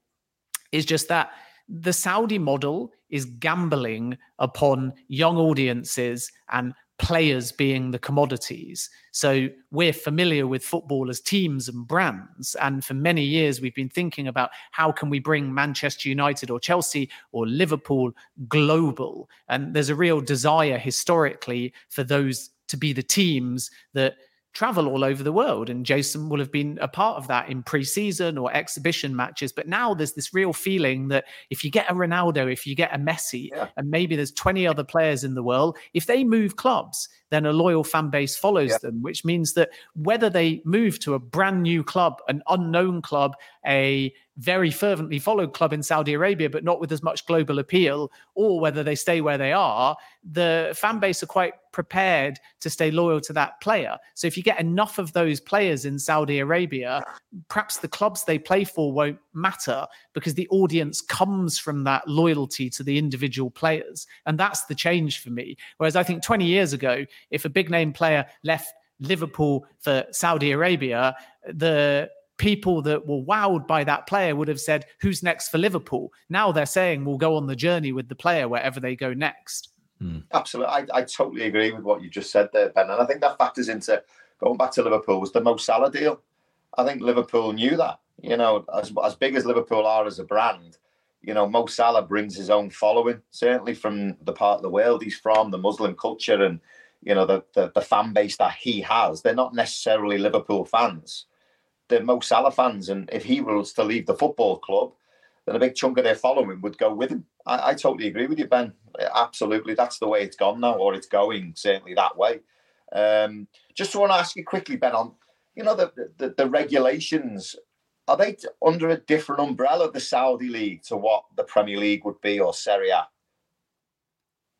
is just that the Saudi model is gambling upon young audiences and players being the commodities. So we're familiar with football as teams and brands. And for many years, we've been thinking about how can we bring Manchester United or Chelsea or Liverpool global. And there's a real desire historically for those to be the teams that travel all over the world. And Jason will have been a part of that in preseason or exhibition matches. But now there's this real feeling that if you get a Ronaldo, if you get a Messi, yeah. and maybe there's 20 other players in the world, if they move clubs, then a loyal fan base follows yeah. them, which means that whether they move to a brand new club, an unknown club, a very fervently followed club in Saudi Arabia, but not with as much global appeal, or whether they stay where they are, the fan base are quite prepared to stay loyal to that player. So if you get enough of those players in Saudi Arabia, perhaps the clubs they play for won't matter because the audience comes from that loyalty to the individual players. And that's the change for me. Whereas I think 20 years ago, if a big name player left Liverpool for Saudi Arabia, the people that were wowed by that player would have said, Who's next for Liverpool? Now they're saying we'll go on the journey with the player wherever they go next. Mm. Absolutely. I, I totally agree with what you just said there, Ben. And I think that factors into going back to Liverpool was the Mo Salah deal. I think Liverpool knew that. You know, as, as big as Liverpool are as a brand, you know, Mo Salah brings his own following, certainly from the part of the world he's from, the Muslim culture and, you know, the, the, the fan base that he has. They're not necessarily Liverpool fans they're Mo Salah fans, and if he was to leave the football club, then a big chunk of their following would go with him. I, I totally agree with you, Ben. Absolutely, that's the way it's gone now, or it's going certainly that way. Um, just want to ask you quickly, Ben, on you know the, the, the regulations. Are they under a different umbrella, the Saudi league, to what the Premier League would be or Serie A?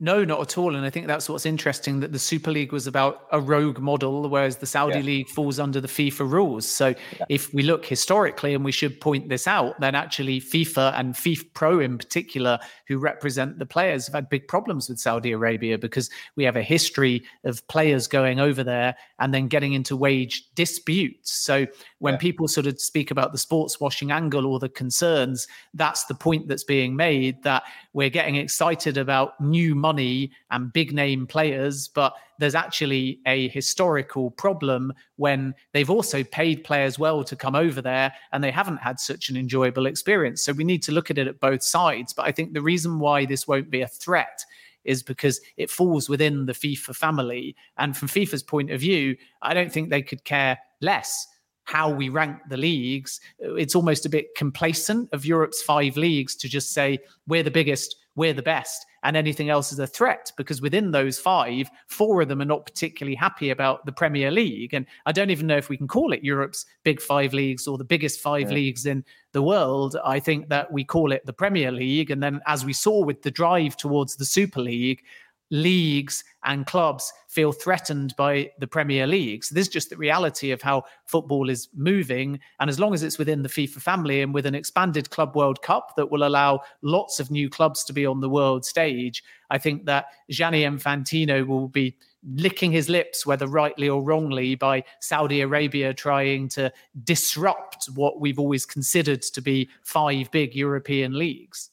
No, not at all. And I think that's what's interesting that the Super League was about a rogue model, whereas the Saudi yeah. League falls under the FIFA rules. So yeah. if we look historically, and we should point this out, then actually FIFA and FIFPRO in particular, who represent the players, have had big problems with Saudi Arabia because we have a history of players going over there and then getting into wage disputes. So when yeah. people sort of speak about the sports washing angle or the concerns, that's the point that's being made that we're getting excited about new money and big name players, but there's actually a historical problem when they've also paid players well to come over there and they haven't had such an enjoyable experience. So we need to look at it at both sides. But I think the reason why this won't be a threat is because it falls within the FIFA family. And from FIFA's point of view, I don't think they could care less how we rank the leagues. It's almost a bit complacent of Europe's five leagues to just say we're the biggest, we're the best and anything else is a threat because within those five, four of them are not particularly happy about the Premier League. And I don't even know if we can call it Europe's big five leagues or the biggest five yeah. leagues in the world. I think that we call it the Premier League. And then, as we saw with the drive towards the Super League, leagues and clubs feel threatened by the Premier League. So this is just the reality of how football is moving. And as long as it's within the FIFA family and with an expanded Club World Cup that will allow lots of new clubs to be on the world stage, I think that Gianni Infantino will be licking his lips, whether rightly or wrongly, by Saudi Arabia trying to disrupt what we've always considered to be five big European leagues.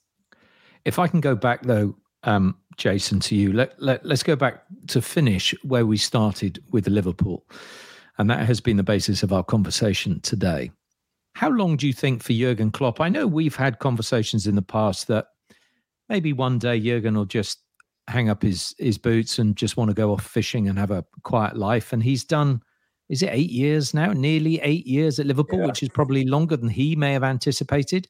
If I can go back though um, Jason, to you. Let, let, let's go back to finish where we started with Liverpool. And that has been the basis of our conversation today. How long do you think for Jurgen Klopp? I know we've had conversations in the past that maybe one day Jurgen will just hang up his his boots and just want to go off fishing and have a quiet life. And he's done, is it eight years now? Nearly eight years at Liverpool, yeah. which is probably longer than he may have anticipated.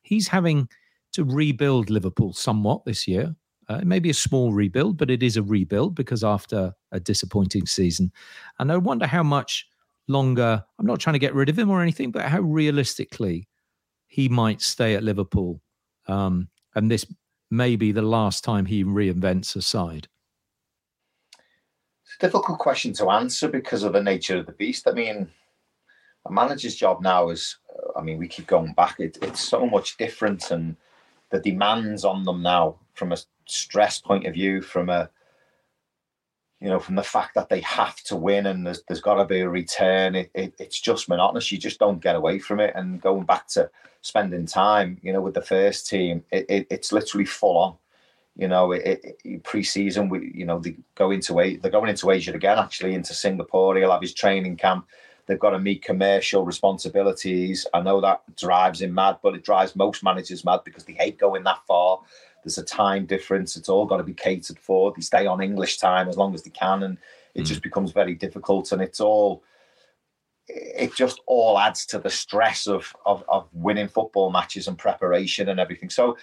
He's having to rebuild Liverpool somewhat this year. Uh, it may be a small rebuild, but it is a rebuild because after a disappointing season. And I wonder how much longer, I'm not trying to get rid of him or anything, but how realistically he might stay at Liverpool. Um, and this may be the last time he reinvents a side. It's a difficult question to answer because of the nature of the beast. I mean, a manager's job now is, I mean, we keep going back, it, it's so much different and the demands on them now from a stress point of view, from a you know, from the fact that they have to win and there's, there's got to be a return, it, it, it's just monotonous. You just don't get away from it. And going back to spending time, you know, with the first team, it, it it's literally full on. You know, it, pre-season, we, you know, they go into they're going into Asia again, actually into Singapore. He'll have his training camp. They've got to meet commercial responsibilities. I know that drives him mad, but it drives most managers mad because they hate going that far there's a time difference. It's all got to be catered for. They stay on English time as long as they can, and it mm. just becomes very difficult. And it's all it just all adds to the stress of, of of winning football matches and preparation and everything. So,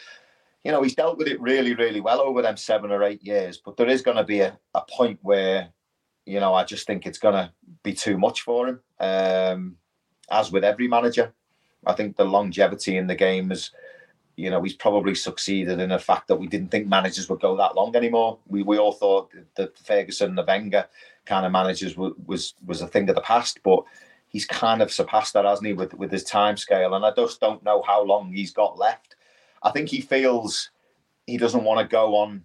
you know, he's dealt with it really, really well over them seven or eight years. But there is going to be a, a point where, you know, I just think it's going to be too much for him. Um, as with every manager, I think the longevity in the game is you know, he's probably succeeded in the fact that we didn't think managers would go that long anymore. We we all thought that Ferguson, the Wenger kind of managers was was a thing of the past, but he's kind of surpassed that, hasn't he, with with his time scale? And I just don't know how long he's got left. I think he feels he doesn't want to go on,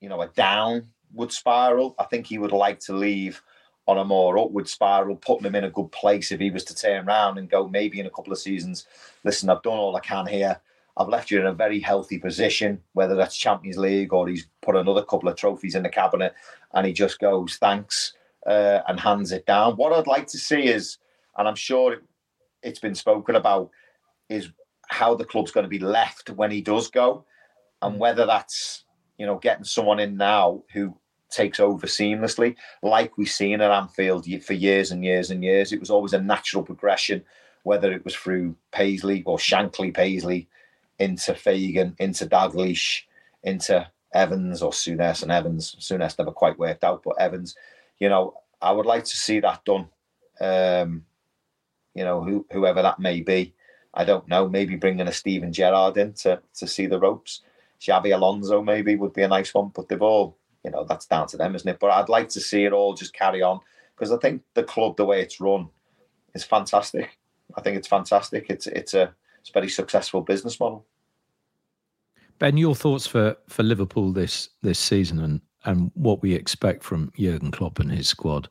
you know, a downward spiral. I think he would like to leave on a more upward spiral, putting him in a good place if he was to turn around and go maybe in a couple of seasons. Listen, I've done all I can here. I've left you in a very healthy position, whether that's Champions League or he's put another couple of trophies in the cabinet, and he just goes thanks uh, and hands it down. What I'd like to see is, and I'm sure it, it's been spoken about, is how the club's going to be left when he does go, and whether that's you know getting someone in now who takes over seamlessly, like we've seen at Anfield for years and years and years. It was always a natural progression, whether it was through Paisley or Shankly Paisley into Fagan, into Dalglish, into Evans or Souness and Evans. Souness never quite worked out, but Evans, you know, I would like to see that done. Um, you know, who, whoever that may be. I don't know. Maybe bringing a Steven Gerrard in to, to see the ropes. Xabi Alonso maybe would be a nice one, but they've all you know that's down to them, isn't it? But I'd like to see it all just carry on because I think the club, the way it's run, is fantastic. I think it's fantastic. It's it's a it's a very successful business model. Ben, your thoughts for for Liverpool this this season and and what we expect from Jurgen Klopp and his squad.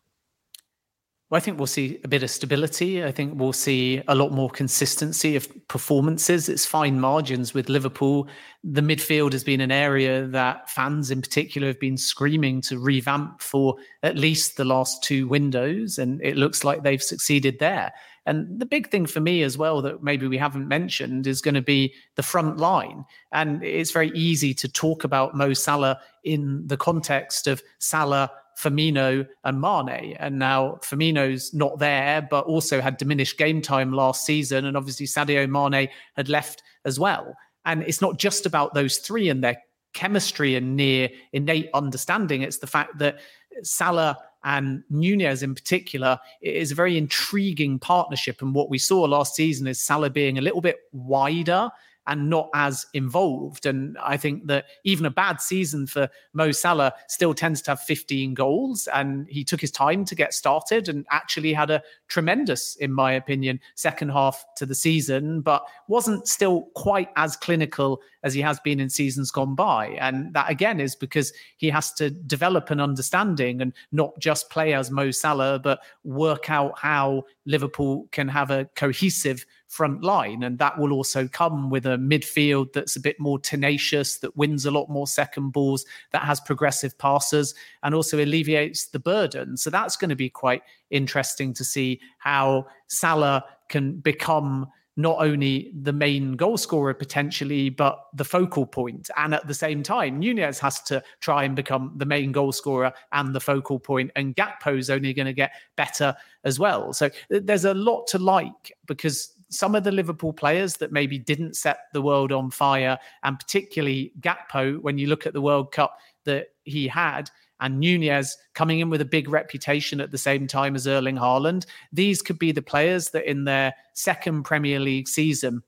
Well, I think we'll see a bit of stability. I think we'll see a lot more consistency of performances. It's fine margins with Liverpool. The midfield has been an area that fans in particular have been screaming to revamp for at least the last two windows. And it looks like they've succeeded there. And the big thing for me as well that maybe we haven't mentioned is going to be the front line. And it's very easy to talk about Mo Salah in the context of Salah Firmino and Mane. And now Firmino's not there, but also had diminished game time last season. And obviously Sadio Mane had left as well. And it's not just about those three and their chemistry and near innate understanding. It's the fact that Salah and Nunez in particular is a very intriguing partnership. And what we saw last season is Salah being a little bit wider and not as involved. And I think that even a bad season for Mo Salah still tends to have 15 goals. And he took his time to get started and actually had a tremendous, in my opinion, second half to the season, but wasn't still quite as clinical as he has been in seasons gone by. And that again is because he has to develop an understanding and not just play as Mo Salah, but work out how Liverpool can have a cohesive front line. And that will also come with a midfield that's a bit more tenacious, that wins a lot more second balls, that has progressive passes, and also alleviates the burden. So that's going to be quite interesting to see how Salah can become not only the main goal scorer potentially, but the focal point. And at the same time, Nunez has to try and become the main goal scorer and the focal point. And Gakpo is only going to get better as well. So uh, there's a lot to like because some of the Liverpool players that maybe didn't set the world on fire, and particularly Gakpo, when you look at the World Cup that he had, and Nunez coming in with a big reputation at the same time as Erling Haaland, these could be the players that in their second Premier League season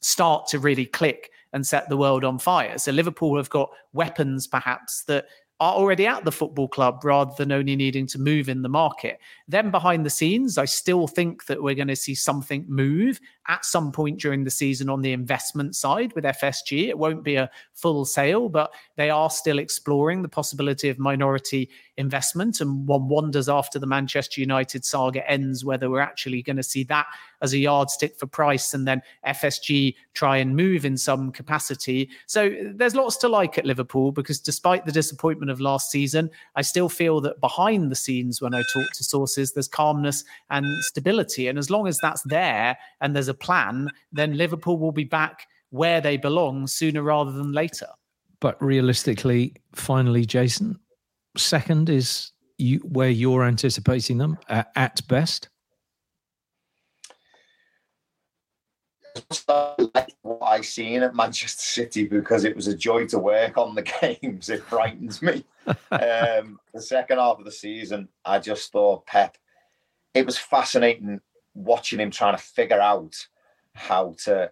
start to really click and set the world on fire. So Liverpool have got weapons perhaps that are already at the football club rather than only needing to move in the market. Then behind the scenes, I still think that we're going to see something move at some point during the season on the investment side with FSG. It won't be a full sale, but they are still exploring the possibility of minority investment. And one wonders after the Manchester United saga ends whether we're actually going to see that as a yardstick for price and then FSG try and move in some capacity. So there's lots to like at Liverpool because despite the disappointment of last season, I still feel that behind the scenes, when I talk to sources, there's calmness and stability. And as long as that's there and there's a plan, then Liverpool will be back where they belong sooner rather than later. But realistically, finally, Jason, second is you, where you're anticipating them uh, at best. I seen at Manchester City because it was a joy to work on the [laughs] games. It frightens me. um, the second half of the season, I just thought Pep. It was fascinating watching him trying to figure out how to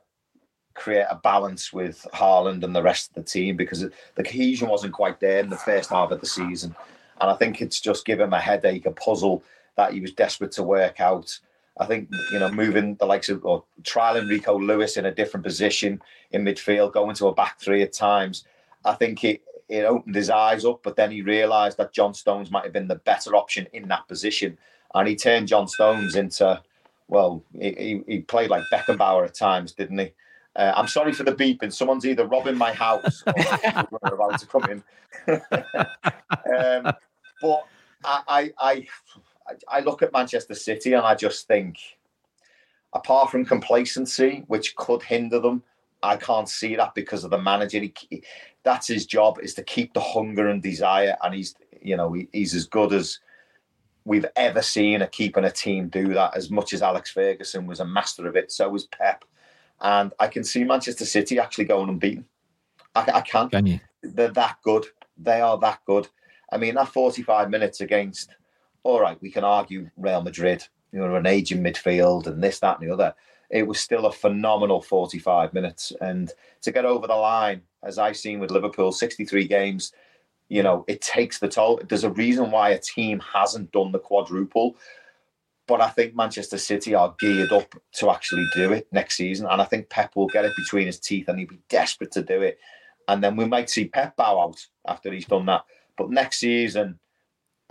create a balance with Haaland and the rest of the team because the cohesion wasn't quite there in the first half of the season. And I think it's just given him a headache, a puzzle that he was desperate to work out. I think you know moving the likes of or trialing Rico Lewis in a different position in midfield, going to a back three at times. I think it it opened his eyes up, but then he realised that John Stones might have been the better option in that position, and he turned John Stones into well, he, he played like Beckenbauer at times, didn't he? Uh, I'm sorry for the beeping. Someone's either robbing my house or [laughs] about to come in. [laughs] um, but I, I, I look at Manchester City and I just think, apart from complacency, which could hinder them, I can't see that because of the manager. He, that's his job is to keep the hunger and desire, and he's you know he, he's as good as we've ever seen at keeping a team do that. As much as Alex Ferguson was a master of it, so was Pep, and I can see Manchester City actually going unbeaten. I, I can. Can you? They're that good. They are that good. I mean, that forty-five minutes against all right, we can argue Real Madrid, you know, an aging midfield and this, that, and the other. It was still a phenomenal 45 minutes. And to get over the line, as I've seen with Liverpool, 63 games, you know, it takes the toll. There's a reason why a team hasn't done the quadruple. But I think Manchester City are geared up to actually do it next season. And I think Pep will get it between his teeth and he'll be desperate to do it. And then we might see Pep bow out after he's done that. But next season,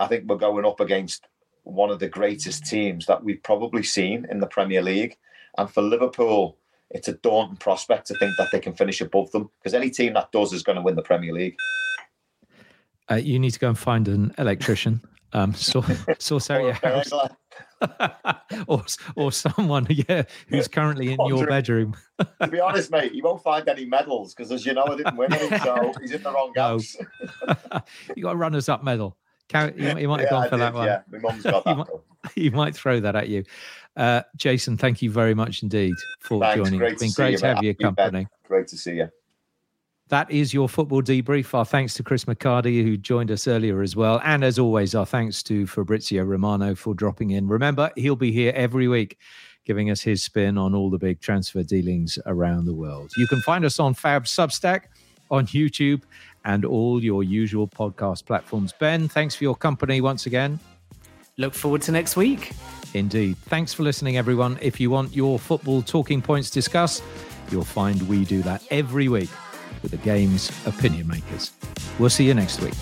I think we're going up against one of the greatest teams that we've probably seen in the Premier League. And for Liverpool, it's a daunting prospect to think that they can finish above them because any team that does is going to win the Premier League. Uh, you need to go and find an electrician, um, sort, source out your house, or or someone, yeah, who's currently in your bedroom. to be honest, [laughs] mate, you won't find any medals because, as you know, I didn't win any, so [laughs] he's in the wrong house. [laughs] you got a runners-up medal. You, you might have yeah, gone for did, that one. Yeah, my mum's got [laughs] that. you, might, you might throw that at you. Uh, Jason, thank you very much indeed for Thanks, joining. Great it's been great to, have your company. Great to see you. That is your football debrief. Our thanks to Chris McHardy, who joined us earlier as well. And as always, our thanks to Fabrizio Romano for dropping in. Remember, he'll be here every week giving us his spin on all the big transfer dealings around the world. You can find us on Fab Substack, on YouTube, and all your usual podcast platforms. Ben, thanks for your company once again. Look forward to next week. Indeed. Thanks for listening, everyone. If you want your football talking points discussed, you'll find we do that every week with the game's opinion makers. We'll see you next week.